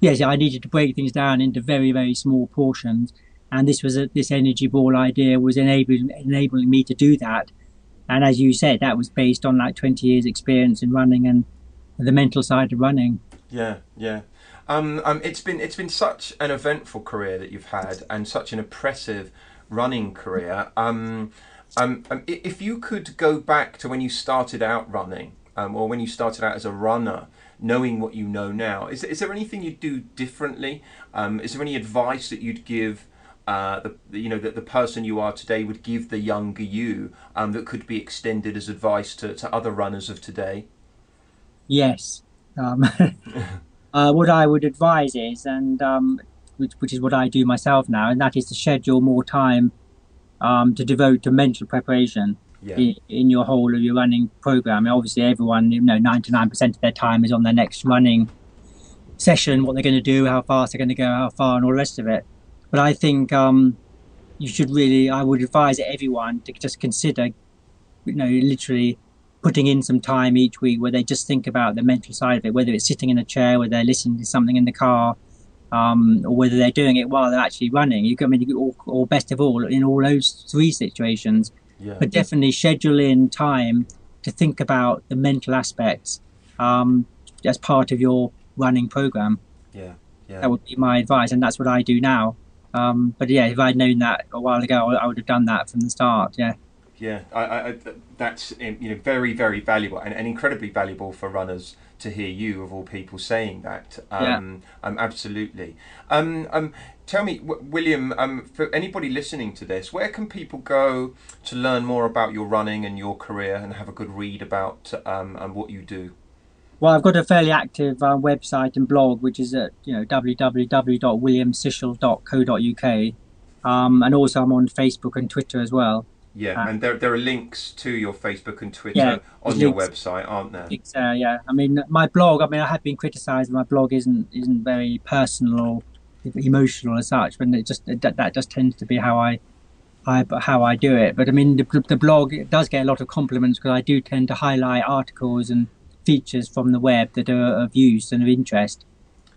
Yes, I needed to break things down into very very small portions, and this was a, this energy ball idea was enabling enabling me to do that. And as you said, that was based on like 20 years experience in running and the mental side of running. Yeah, yeah. Um, um, it's been it's been such an eventful career that you've had, and such an impressive running career. Um, um, um, if you could go back to when you started out running, um, or when you started out as a runner, knowing what you know now, is is there anything you'd do differently? Um, is there any advice that you'd give? Uh, the, you know that the person you are today would give the younger you um, that could be extended as advice to, to other runners of today. Yes. Um, [LAUGHS] uh, what I would advise is, and um, which, which is what I do myself now, and that is to schedule more time um, to devote to mental preparation Yeah, in, in your whole of your running program. Obviously, everyone, you know, 99% of their time is on their next running session, what they're going to do, how fast they're going to go, how far, and all the rest of it. But I think um, you should really, I would advise everyone to just consider, you know, literally putting in some time each week where they just think about the mental side of it, whether it's sitting in a chair, whether they're listening to something in the car, um, or whether they're doing it while they're actually running. You can, I mean, or, or best of all, in all those three situations, yeah, but definitely schedule in time to think about the mental aspects um, as part of your running program. yeah, yeah. That would be my advice, and that's what I do now. Um, but yeah, if I'd known that a while ago, I would have done that from the start. Yeah, Yeah, I, I, that's um, you know very very valuable and, and incredibly valuable for runners to hear you of all people saying that. Um, um absolutely. Um, um, tell me, w- William, um, for anybody listening to this, where can people go to learn more about your running and your career and have a good read about um, and what you do? Well, I've got a fairly active uh, website and blog, which is at you know www.williamsichel.co.uk, um, and also I'm on Facebook and Twitter as well. Yeah, Uh, and there, there are links to your Facebook and Twitter Yeah, on your links. website, aren't there? Uh, yeah, I mean, my blog. I mean, I have been criticised. My blog isn't isn't very personal or emotional as such, but it just that, that just tends to be how I, I how I do it. But I mean, the, the blog does get a lot of compliments because I do tend to highlight articles and features from the web that are of use and of interest.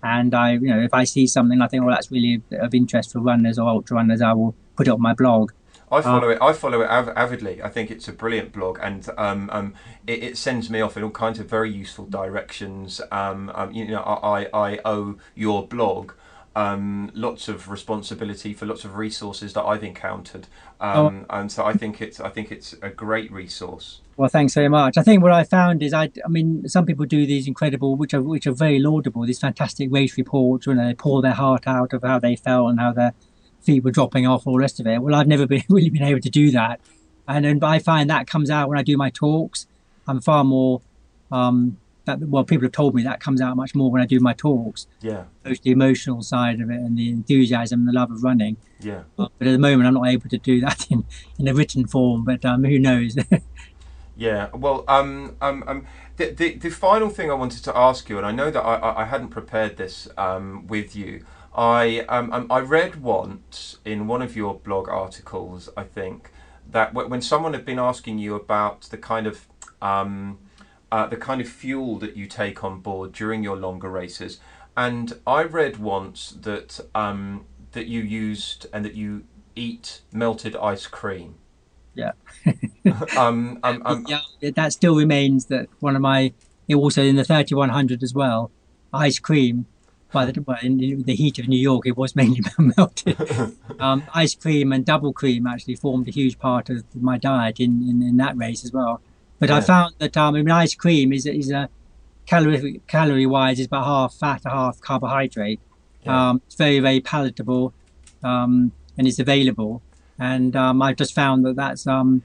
And I, you know, if I see something I think, well, that's really of interest for runners or ultra runners, I will put it on my blog. I follow it. I follow it av- avidly. I think it's a brilliant blog, and um, um, it, it sends me off in all kinds of very useful directions. Um, um, you know, I, I I owe your blog um, lots of responsibility for lots of resources that I've encountered, um, and so I think it's I think it's a great resource. Well, thanks very much. I think what I found is, I, I mean, some people do these incredible, which are which are very laudable, these fantastic race reports, when they pour their heart out of how they felt and how their feet were dropping off, all the rest of it. Well, I've never been [LAUGHS] really been able to do that, and then I find that comes out when I do my talks. I'm far more, um, that well, people have told me that comes out much more when I do my talks, Yeah, both the emotional side of it and the enthusiasm, and the love of running. yeah. But at the moment, I'm not able to do that [LAUGHS] in in a written form. But um, who knows? [LAUGHS] Yeah, well, um, um, um, the, the the final thing I wanted to ask you, and I know that I, I- I hadn't prepared this um, with you. I um, um, I read once in one of your blog articles, I think, that when someone had been asking you about the kind of um, uh, the kind of fuel that you take on board during your longer races, and I read once that um, that you used and that you eat melted ice cream. Yeah. [LAUGHS] um, um, um, yeah, that still remains that one of my it also in the 3100 as well, ice cream. By the well, in the heat of New York, it was mainly [LAUGHS] melted. [LAUGHS] um, ice cream and double cream actually formed a huge part of my diet in, in, in that race as well. But yeah. I found that um, I mean, ice cream is is a calorie calorie wise is about half fat, half carbohydrate. Yeah. Um, it's very very palatable, um, and it's available. And um, I've just found that that's um,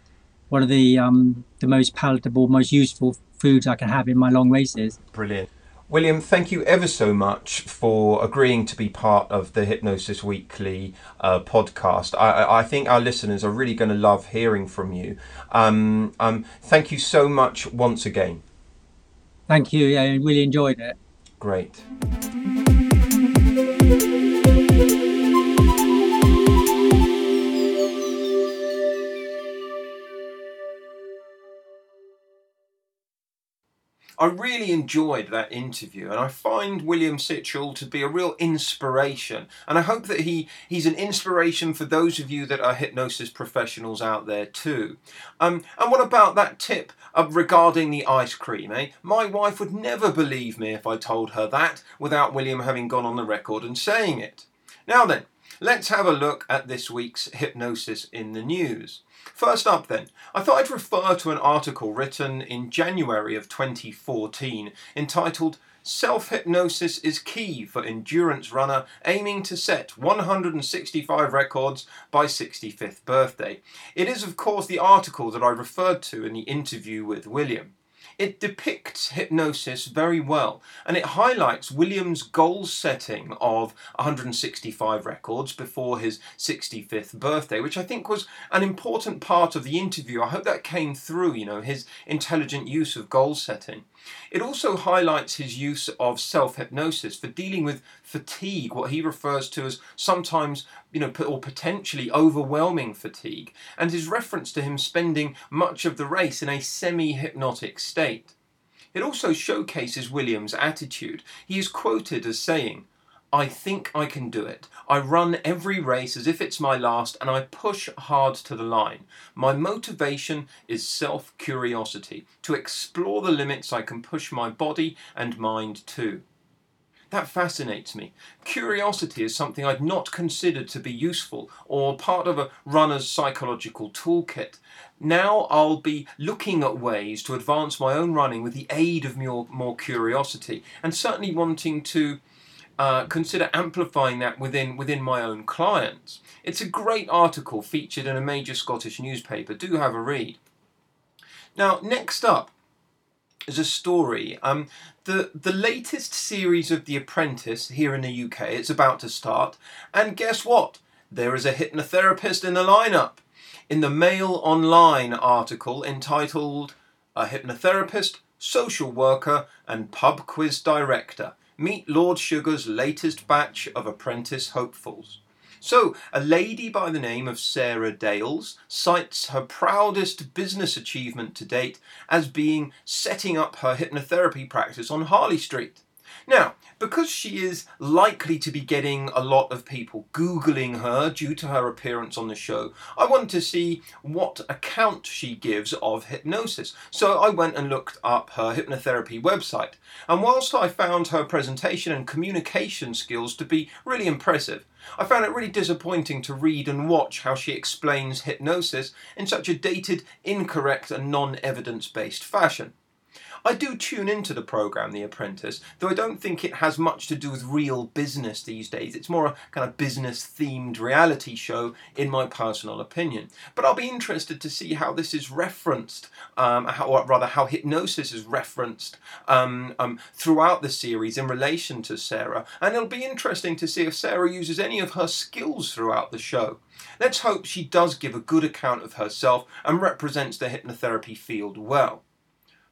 one of the um, the most palatable, most useful foods I can have in my long races. Brilliant. William, thank you ever so much for agreeing to be part of the Hypnosis Weekly uh, podcast. I, I, think our listeners are really going to love hearing from you. Um, um, thank you so much once again. Thank you. I really enjoyed it. Great. I really enjoyed that interview, and I find William Sichel to be a real inspiration. And I hope that he he's an inspiration for those of you that are hypnosis professionals out there too. Um, and what about that tip uh, regarding the ice cream? Eh, my wife would never believe me if I told her that without William having gone on the record and saying it. Now then, let's have a look at this week's hypnosis in the news. First up, then, I thought I'd refer to an article written in January of 2014 entitled Self Hypnosis is Key for Endurance Runner Aiming to Set 165 Records by 65th Birthday. It is, of course, the article that I referred to in the interview with William. It depicts hypnosis very well and it highlights William's goal setting of 165 records before his 65th birthday, which I think was an important part of the interview. I hope that came through, you know, his intelligent use of goal setting. It also highlights his use of self hypnosis for dealing with fatigue, what he refers to as sometimes, you know, or potentially overwhelming fatigue, and his reference to him spending much of the race in a semi hypnotic state. It also showcases William's attitude. He is quoted as saying, I think I can do it. I run every race as if it's my last and I push hard to the line. My motivation is self curiosity, to explore the limits I can push my body and mind to. That fascinates me. Curiosity is something I'd not considered to be useful or part of a runner's psychological toolkit. Now I'll be looking at ways to advance my own running with the aid of more, more curiosity and certainly wanting to uh, consider amplifying that within within my own clients. It's a great article featured in a major Scottish newspaper. Do have a read. Now, next up is a story. Um, the the latest series of The Apprentice here in the UK. It's about to start, and guess what? There is a hypnotherapist in the lineup. In the Mail Online article entitled "A Hypnotherapist, Social Worker, and Pub Quiz Director." Meet Lord Sugar's latest batch of apprentice hopefuls. So, a lady by the name of Sarah Dales cites her proudest business achievement to date as being setting up her hypnotherapy practice on Harley Street. Now, because she is likely to be getting a lot of people Googling her due to her appearance on the show, I wanted to see what account she gives of hypnosis. So I went and looked up her hypnotherapy website. And whilst I found her presentation and communication skills to be really impressive, I found it really disappointing to read and watch how she explains hypnosis in such a dated, incorrect, and non evidence based fashion. I do tune into the program The Apprentice, though I don't think it has much to do with real business these days. It's more a kind of business themed reality show, in my personal opinion. But I'll be interested to see how this is referenced, um, how, or rather, how hypnosis is referenced um, um, throughout the series in relation to Sarah. And it'll be interesting to see if Sarah uses any of her skills throughout the show. Let's hope she does give a good account of herself and represents the hypnotherapy field well.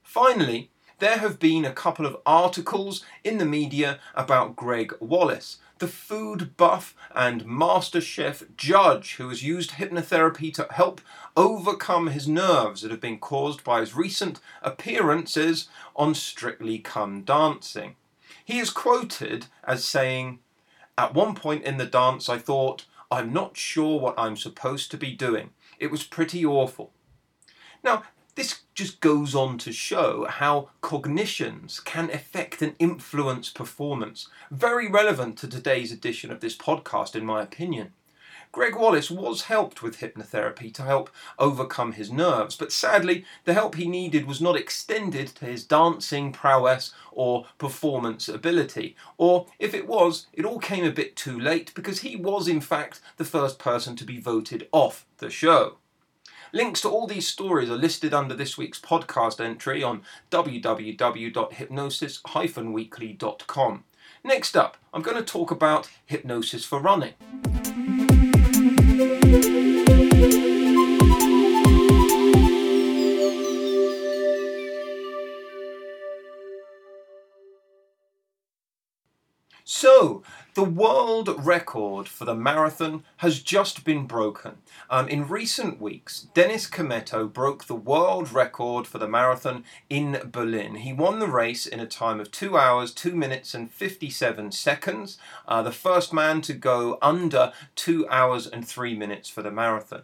Finally, there have been a couple of articles in the media about Gregg Wallace, the food buff and master chef judge who has used hypnotherapy to help overcome his nerves that have been caused by his recent appearances on Strictly Come Dancing. He is quoted as saying, At one point in the dance, I thought, I'm not sure what I'm supposed to be doing. It was pretty awful. Now, This just goes on to show how cognitions can affect and influence performance. Very relevant to today's edition of this podcast, in my opinion. Gregg Wallace was helped with hypnotherapy to help overcome his nerves, but sadly, the help he needed was not extended to his dancing prowess or performance ability. Or, if it was, it all came a bit too late because he was, in fact, the first person to be voted off the show. Links to all these stories are listed under this week's podcast entry on www.hypnosis-weekly.com. Next up, I'm going to talk about hypnosis for running. The world record for the marathon has just been broken. Um, in recent weeks, Dennis Kimetto broke the world record for the marathon in Berlin. He won the race in a time of 2 hours, 2 minutes, and 57 seconds, uh, the first man to go under 2 hours and 3 minutes for the marathon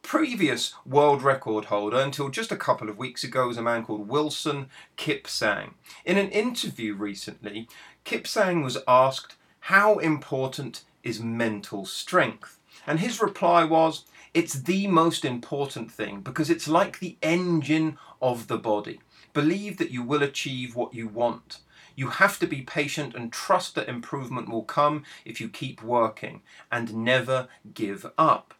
previous world record holder until just a couple of weeks ago was a man called Wilson Kipsang. In an interview recently, Kipsang was asked, How important is mental strength? And his reply was, It's the most important thing because it's like the engine of the body. Believe that you will achieve what you want. You have to be patient and trust that improvement will come if you keep working and never give up.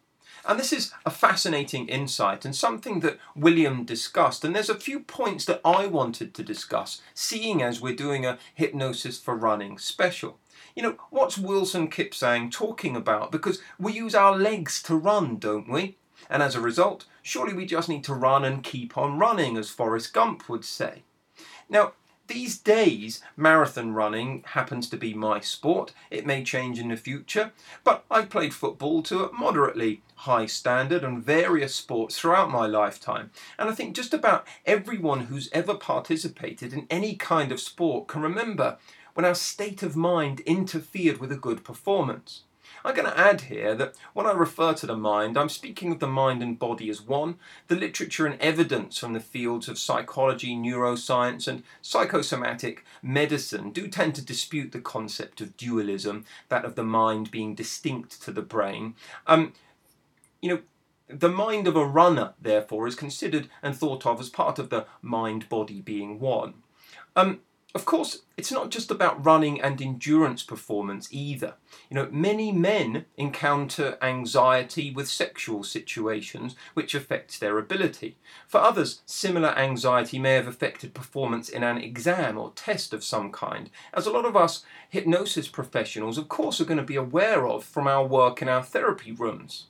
And this is a fascinating insight and something that William discussed. And there's a few points that I wanted to discuss, seeing as we're doing a hypnosis for running special. You know, what's Wilson Kipsang talking about? Because we use our legs to run, don't we? And as a result, surely we just need to run and keep on running, as Forrest Gump would say. Now, these days, marathon running happens to be my sport. It may change in the future, but I've played football to a moderately high standard and various sports throughout my lifetime. And I think just about everyone who's ever participated in any kind of sport can remember when our state of mind interfered with a good performance. I'm going to add here that when I refer to the mind, I'm speaking of the mind and body as one. The literature and evidence from the fields of psychology, neuroscience, and psychosomatic medicine do tend to dispute the concept of dualism, that of the mind being distinct to the brain. Um, you know, the mind of a runner, therefore, is considered and thought of as part of the mind body being one. Um, of course, it's not just about running and endurance performance either. You know, many men encounter anxiety with sexual situations which affects their ability. For others, similar anxiety may have affected performance in an exam or test of some kind, as a lot of us hypnosis professionals, of course, are going to be aware of from our work in our therapy rooms.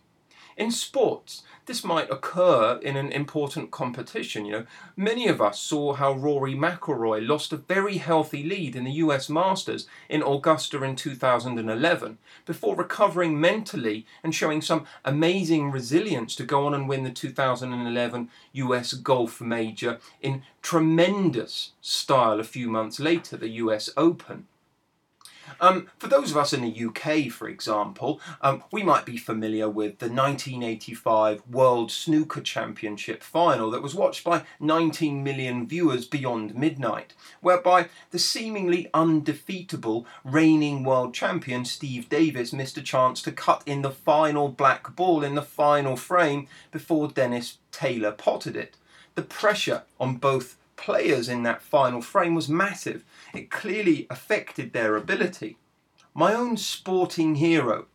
In sports, this might occur in an important competition. You know, many of us saw how Rory McIlroy lost a very healthy lead in the U.S. Masters in Augusta in 2011 before recovering mentally and showing some amazing resilience to go on and win the 2011 U.S. Golf Major in tremendous style a few months later, the U.S. Open. Um, for those of us in the UK, for example, um, we might be familiar with the 1985 World Snooker Championship final that was watched by 19 million viewers beyond midnight, whereby the seemingly undefeatable reigning world champion Steve Davis missed a chance to cut in the final black ball in the final frame before Dennis Taylor potted it. The pressure on both players in that final frame was massive. It clearly affected their ability. My own sporting hero,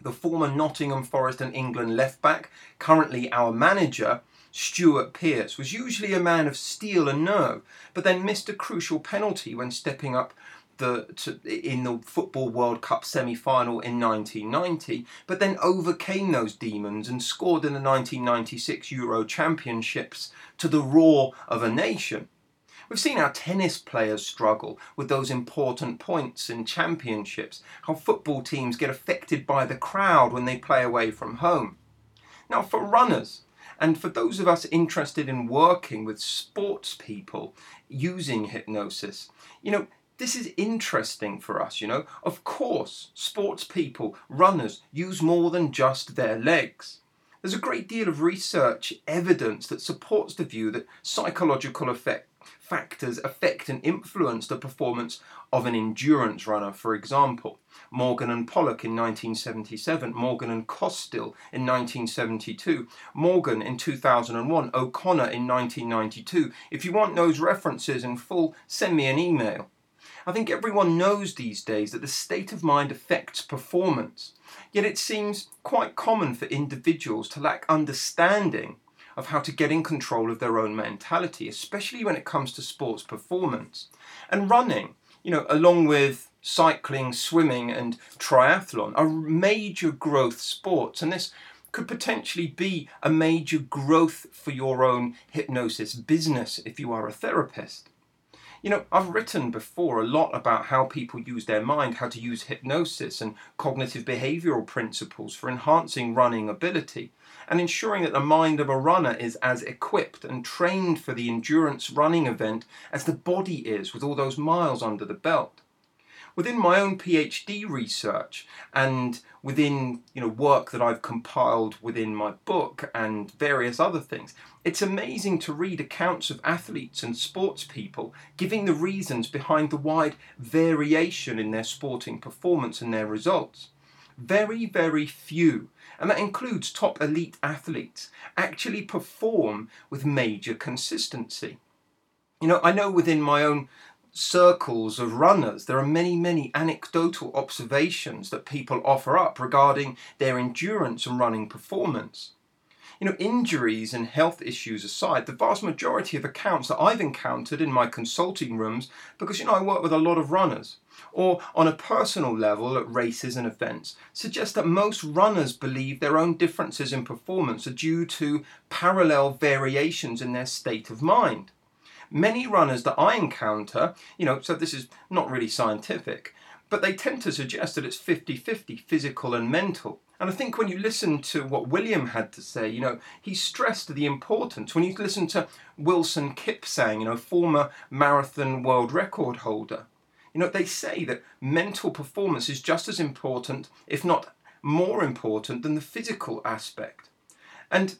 the former Nottingham Forest and England left back, currently our manager, Stuart Pearce, was usually a man of steel and nerve, but then missed a crucial penalty when stepping up the to, in the Football World Cup semi-final in 1990, but then overcame those demons and scored in the 1996 Euro Championships to the roar of a nation. We've seen our tennis players struggle with those important points in championships, how football teams get affected by the crowd when they play away from home. Now, for runners, and for those of us interested in working with sports people using hypnosis, you know, this is interesting for us, you know. Of course, sports people, runners, use more than just their legs. There's a great deal of research evidence that supports the view that psychological effect, factors affect and influence the performance of an endurance runner, for example. Morgan and Pollock in 1977, Morgan and Costill in 1972, Morgan in 2001, O'Connor in 1992. If you want those references in full, send me an email. I think everyone knows these days that the state of mind affects performance. Yet it seems quite common for individuals to lack understanding of how to get in control of their own mentality, especially when it comes to sports performance. And running, you know, along with cycling, swimming, and triathlon, are major growth sports. And this could potentially be a major growth for your own hypnosis business if you are a therapist. You know, I've written before a lot about how people use their mind, how to use hypnosis and cognitive behavioral principles for enhancing running ability and ensuring that the mind of a runner is as equipped and trained for the endurance running event as the body is with all those miles under the belt. Within my own PhD research and within you know work that I've compiled within my book and various other things, it's amazing to read accounts of athletes and sports people giving the reasons behind the wide variation in their sporting performance and their results. Very, very few, and that includes top elite athletes, actually perform with major consistency. You know, I know within my own circles of runners, there are many, many anecdotal observations that people offer up regarding their endurance and running performance. You know, injuries and health issues aside, the vast majority of accounts that I've encountered in my consulting rooms, because you know I work with a lot of runners, or on a personal level at races and events, suggest that most runners believe their own differences in performance are due to parallel variations in their state of mind many runners that I encounter, you know, so this is not really scientific, but they tend to suggest that it's 50 50 physical and mental. And I think when you listen to what William had to say, you know, he stressed the importance. When you listen to Wilson Kipsang, you know, former marathon world record holder, you know, they say that mental performance is just as important, if not more important, than the physical aspect. And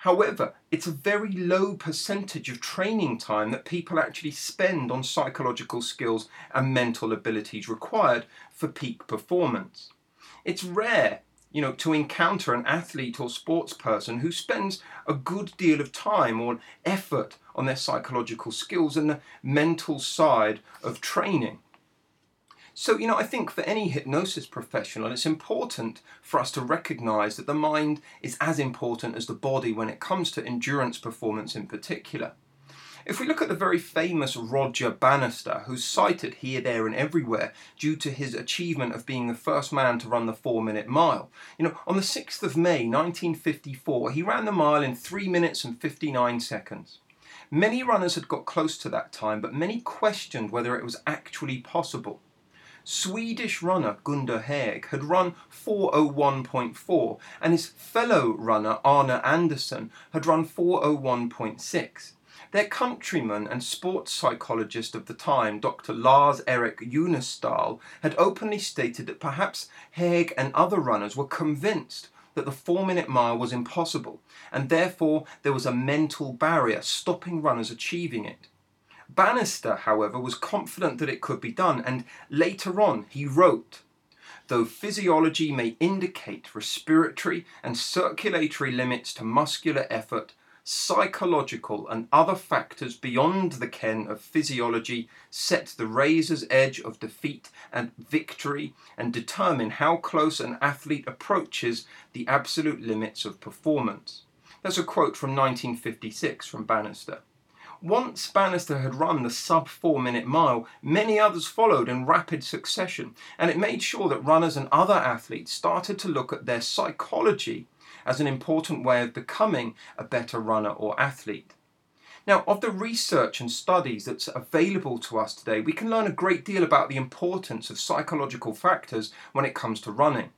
However, it's a very low percentage of training time that people actually spend on psychological skills and mental abilities required for peak performance. It's rare, you know, to encounter an athlete or sports person who spends a good deal of time or effort on their psychological skills and the mental side of training. So, you know, I think for any hypnosis professional, it's important for us to recognize that the mind is as important as the body when it comes to endurance performance in particular. If we look at the very famous Roger Bannister, who's cited here, there, and everywhere due to his achievement of being the first man to run the four minute mile, you know, on the 6th of May 1954, he ran the mile in 3 minutes and 59 seconds. Many runners had got close to that time, but many questioned whether it was actually possible. Swedish runner Gunder Hägg had run 401.4 and his fellow runner Arne Andersson had run 401.6. Their countryman and sports psychologist of the time, Dr. Lars Erik Junestål, had openly stated that perhaps Hägg and other runners were convinced that the four minute mile was impossible, and therefore there was a mental barrier stopping runners achieving it. Bannister, however, was confident that it could be done, and later on he wrote Though physiology may indicate respiratory and circulatory limits to muscular effort, psychological and other factors beyond the ken of physiology set the razor's edge of defeat and victory and determine how close an athlete approaches the absolute limits of performance. That's a quote from 1956 from Bannister. Once Bannister had run the sub four minute mile, many others followed in rapid succession, and it made sure that runners and other athletes started to look at their psychology as an important way of becoming a better runner or athlete. Now, of the research and studies that's available to us today, we can learn a great deal about the importance of psychological factors when it comes to running.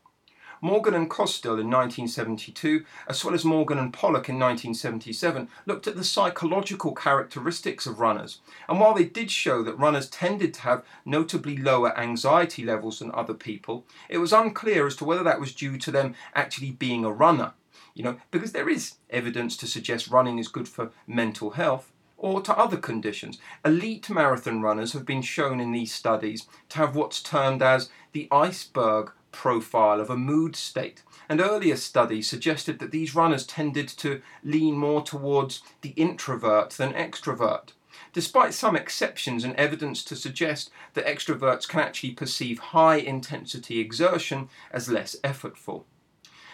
Morgan and Costill in 1972, as well as Morgan and Pollock in 1977, looked at the psychological characteristics of runners. And while they did show that runners tended to have notably lower anxiety levels than other people, it was unclear as to whether that was due to them actually being a runner. You know, because there is evidence to suggest running is good for mental health or to other conditions. Elite marathon runners have been shown in these studies to have what's termed as the iceberg profile of a mood state. And earlier studies suggested that these runners tended to lean more towards the introvert than extrovert. Despite some exceptions and evidence to suggest that extroverts can actually perceive high intensity exertion as less effortful.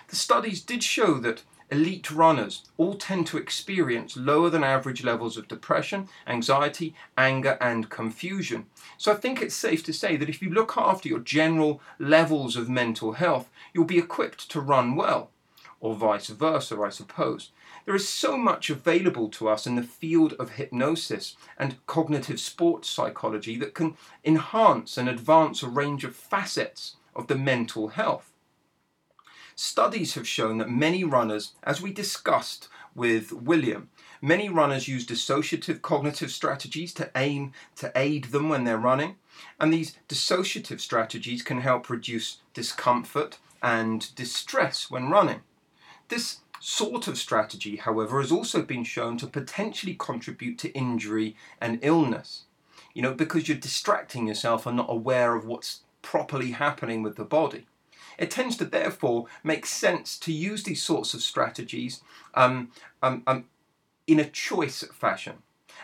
The studies did show that elite runners all tend to experience lower than average levels of depression, anxiety, anger, and confusion. So I think it's safe to say that if you look after your general levels of mental health, you'll be equipped to run well, or vice versa, I suppose. There is so much available to us in the field of hypnosis and cognitive sports psychology that can enhance and advance a range of facets of the mental health. Studies have shown that many runners, as we discussed with William, many runners use dissociative cognitive strategies to aim to aid them when they're running, and these dissociative strategies can help reduce discomfort and distress when running. This sort of strategy, however, has also been shown to potentially contribute to injury and illness. You know, because you're distracting yourself and not aware of what's properly happening with the body. It tends to therefore make sense to use these sorts of strategies um, um, um, in a choice fashion.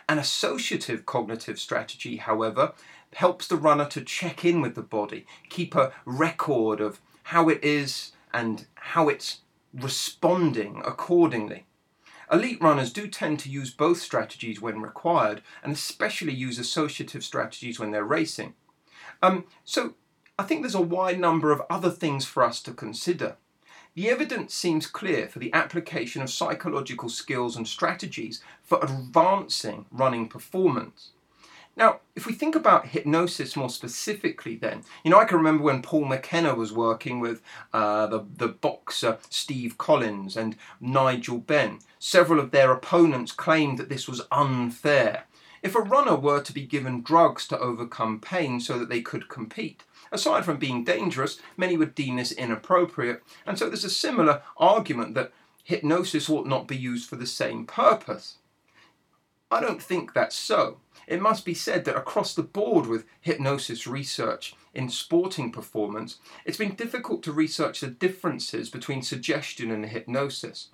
An associative cognitive strategy, however, helps the runner to check in with the body, keep a record of how it is and how it's responding accordingly. Elite runners do tend to use both strategies when required, and especially use associative strategies when they're racing. Um, so, I think there's a wide number of other things for us to consider. The evidence seems clear for the application of psychological skills and strategies for advancing running performance. Now, if we think about hypnosis more specifically, then, you know, I can remember when Paul McKenna was working with uh, the, the boxer Steve Collins and Nigel Benn. Several of their opponents claimed that this was unfair. If a runner were to be given drugs to overcome pain so that they could compete, Aside from being dangerous, many would deem this inappropriate, and so there's a similar argument that hypnosis ought not be used for the same purpose. I don't think that's so. It must be said that across the board with hypnosis research in sporting performance, it's been difficult to research the differences between suggestion and hypnosis.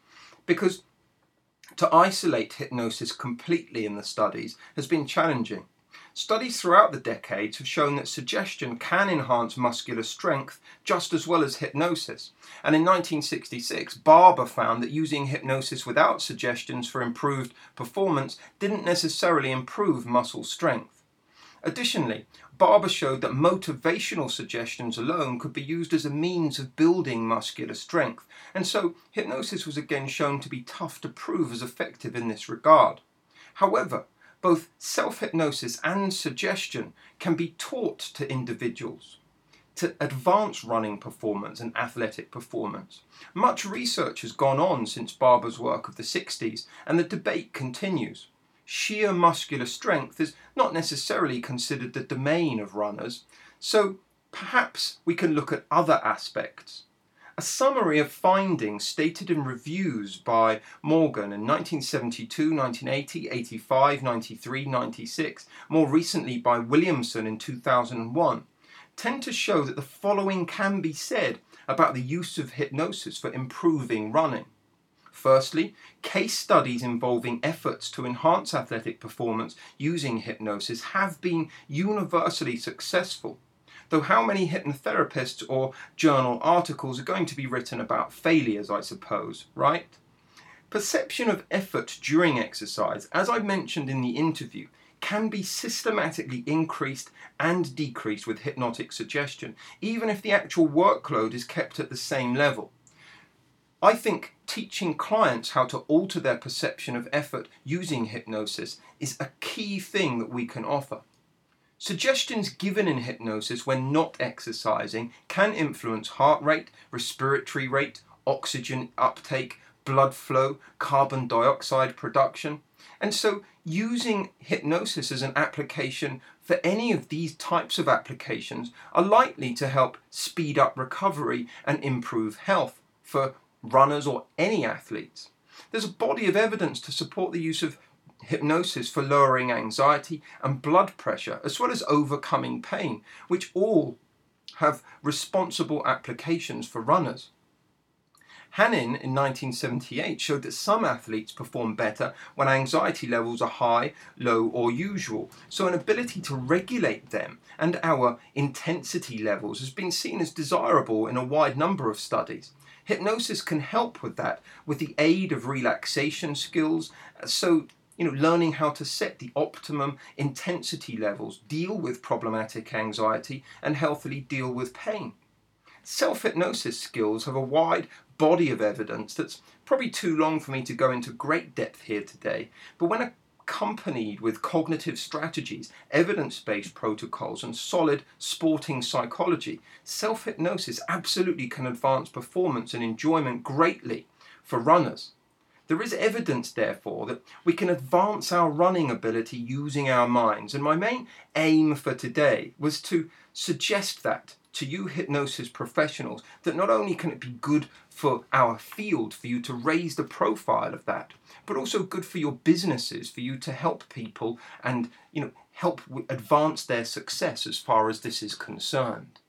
Because to isolate hypnosis completely in the studies has been challenging. Studies throughout the decades have shown that suggestion can enhance muscular strength just as well as hypnosis. And in 1966, Barber found that using hypnosis without suggestions for improved performance didn't necessarily improve muscle strength. Additionally, Barber showed that motivational suggestions alone could be used as a means of building muscular strength, and so hypnosis was again shown to be tough to prove as effective in this regard. However, both self hypnosis and suggestion can be taught to individuals to advance running performance and athletic performance. Much research has gone on since Barber's work of the 60s, and the debate continues. Sheer muscular strength is not necessarily considered the domain of runners, so perhaps we can look at other aspects a summary of findings stated in reviews by Morgan in 1972, 1980, 85, 93, 96, more recently by Williamson in 2001, tend to show that the following can be said about the use of hypnosis for improving running. Firstly, case studies involving efforts to enhance athletic performance using hypnosis have been universally successful Though how many hypnotherapists or journal articles are going to be written about failures, I suppose, right? Perception of effort during exercise, as I mentioned in the interview, can be systematically increased and decreased with hypnotic suggestion, even if the actual workload is kept at the same level. I think teaching clients how to alter their perception of effort using hypnosis is a key thing that we can offer. Suggestions given in hypnosis when not exercising can influence heart rate, respiratory rate, oxygen uptake, blood flow, carbon dioxide production. And so, using hypnosis as an application for any of these types of applications are likely to help speed up recovery and improve health for runners, or any athletes. There's a body of evidence to support the use of hypnosis for lowering anxiety and blood pressure, as well as overcoming pain, which all have responsible applications for runners. Hanin in 1978 showed that some athletes perform better when anxiety levels are high, low, or usual. So, an ability to regulate them and our intensity levels has been seen as desirable in a wide number of studies. Hypnosis can help with that with the aid of relaxation skills. So, you know, learning how to set the optimum intensity levels, deal with problematic anxiety, and healthily deal with pain. Self hypnosis skills have a wide body of evidence that's probably too long for me to go into great depth here today, but when accompanied with cognitive strategies, evidence based protocols, and solid sporting psychology, self hypnosis absolutely can advance performance and enjoyment greatly for runners. There is evidence, therefore, that we can advance our running ability using our minds, and my main aim for today was to suggest that to you hypnosis professionals that not only can it be good for our field for you to raise the profile of that but also good for your businesses for you to help people and you know help advance their success as far as this is concerned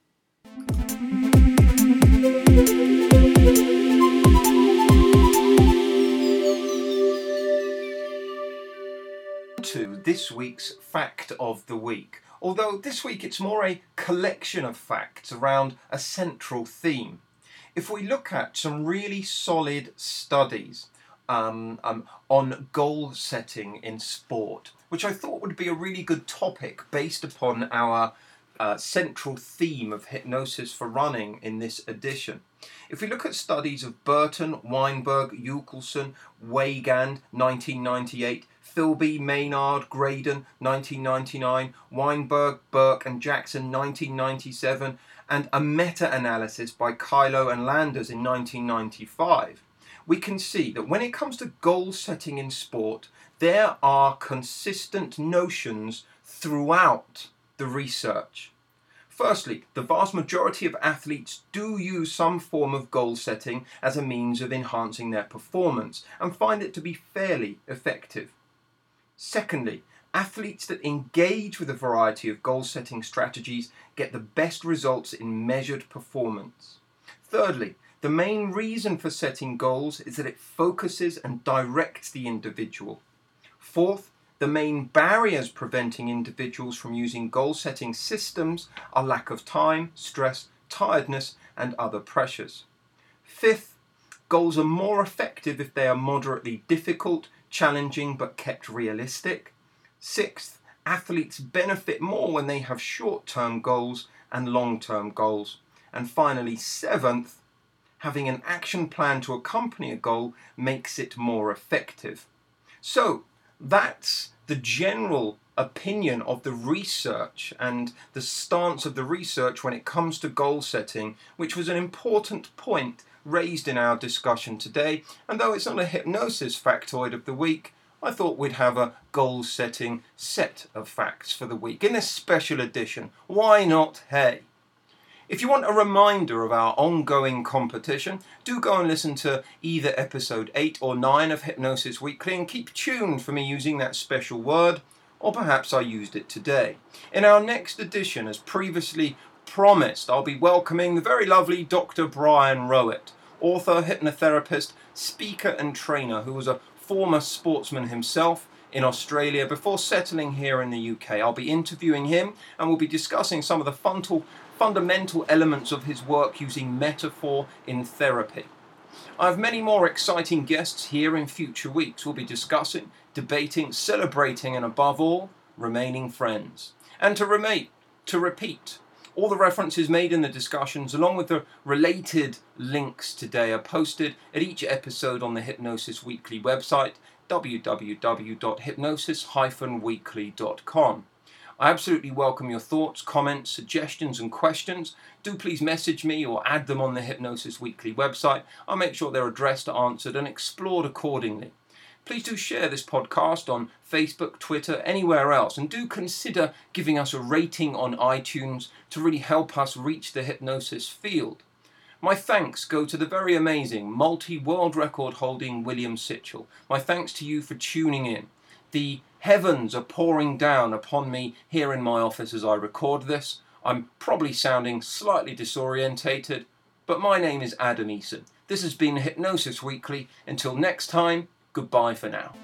this week's fact of the week although this week it's more a collection of facts around a central theme. If we look at some really solid studies um, um, on goal setting in sport, which I thought would be a really good topic based upon our uh, central theme of hypnosis for running in this edition. If we look at studies of Burton, Weinberg, Yukelson, Weigand, 1998, Filby, Maynard, Graydon, 1999, Weinberg, Burke, and Jackson, 1997, and a meta analysis by Kyllo and Landers in 1995, we can see that when it comes to goal setting in sport, there are consistent notions throughout the research. Firstly, the vast majority of athletes do use some form of goal setting as a means of enhancing their performance and find it to be fairly effective. Secondly, athletes that engage with a variety of goal setting strategies get the best results in measured performance. Thirdly, the main reason for setting goals is that it focuses and directs the individual. Fourth, the main barriers preventing individuals from using goal setting systems are lack of time, stress, tiredness, and other pressures. Fifth, goals are more effective if they are moderately difficult challenging but kept realistic. Sixth, athletes benefit more when they have short term goals and long term goals. And finally, seventh, having an action plan to accompany a goal makes it more effective. So, that's the general opinion of the research and the stance of the research when it comes to goal setting, which was an important point raised in our discussion today, and though it's not a hypnosis factoid of the week, I thought we'd have a goal setting set of facts for the week in this special edition. Why not, hey? If you want a reminder of our ongoing competition, do go and listen to either episode 8 or 9 of Hypnosis Weekly and keep tuned for me using that special word, or perhaps I used it today. In our next edition, as previously promised, I'll be welcoming the very lovely Dr. Brian Roet author, hypnotherapist, speaker, and trainer who was a former sportsman himself in Australia before settling here in the UK. I'll be interviewing him and we'll be discussing some of the fundamental elements of his work using metaphor in therapy. I have many more exciting guests here in future weeks. We'll be discussing, debating, celebrating, and above all, remaining friends. And to, remain, to repeat, all the references made in the discussions, along with the related links today, are posted at each episode on the Hypnosis Weekly website, www.hypnosis-weekly.com. I absolutely welcome your thoughts, comments, suggestions, and questions. Do please message me or add them on the Hypnosis Weekly website. I'll make sure they're addressed, answered, and explored accordingly please do share this podcast on Facebook, Twitter, anywhere else, and do consider giving us a rating on iTunes to really help us reach the hypnosis field. My thanks go to the very amazing, multi world record holding William Sichel. My thanks to you for tuning in. The heavens are pouring down upon me here in my office as I record this. I'm probably sounding slightly disorientated, but my name is Adam Eason. This has been Hypnosis Weekly. Until next time, Goodbye for now.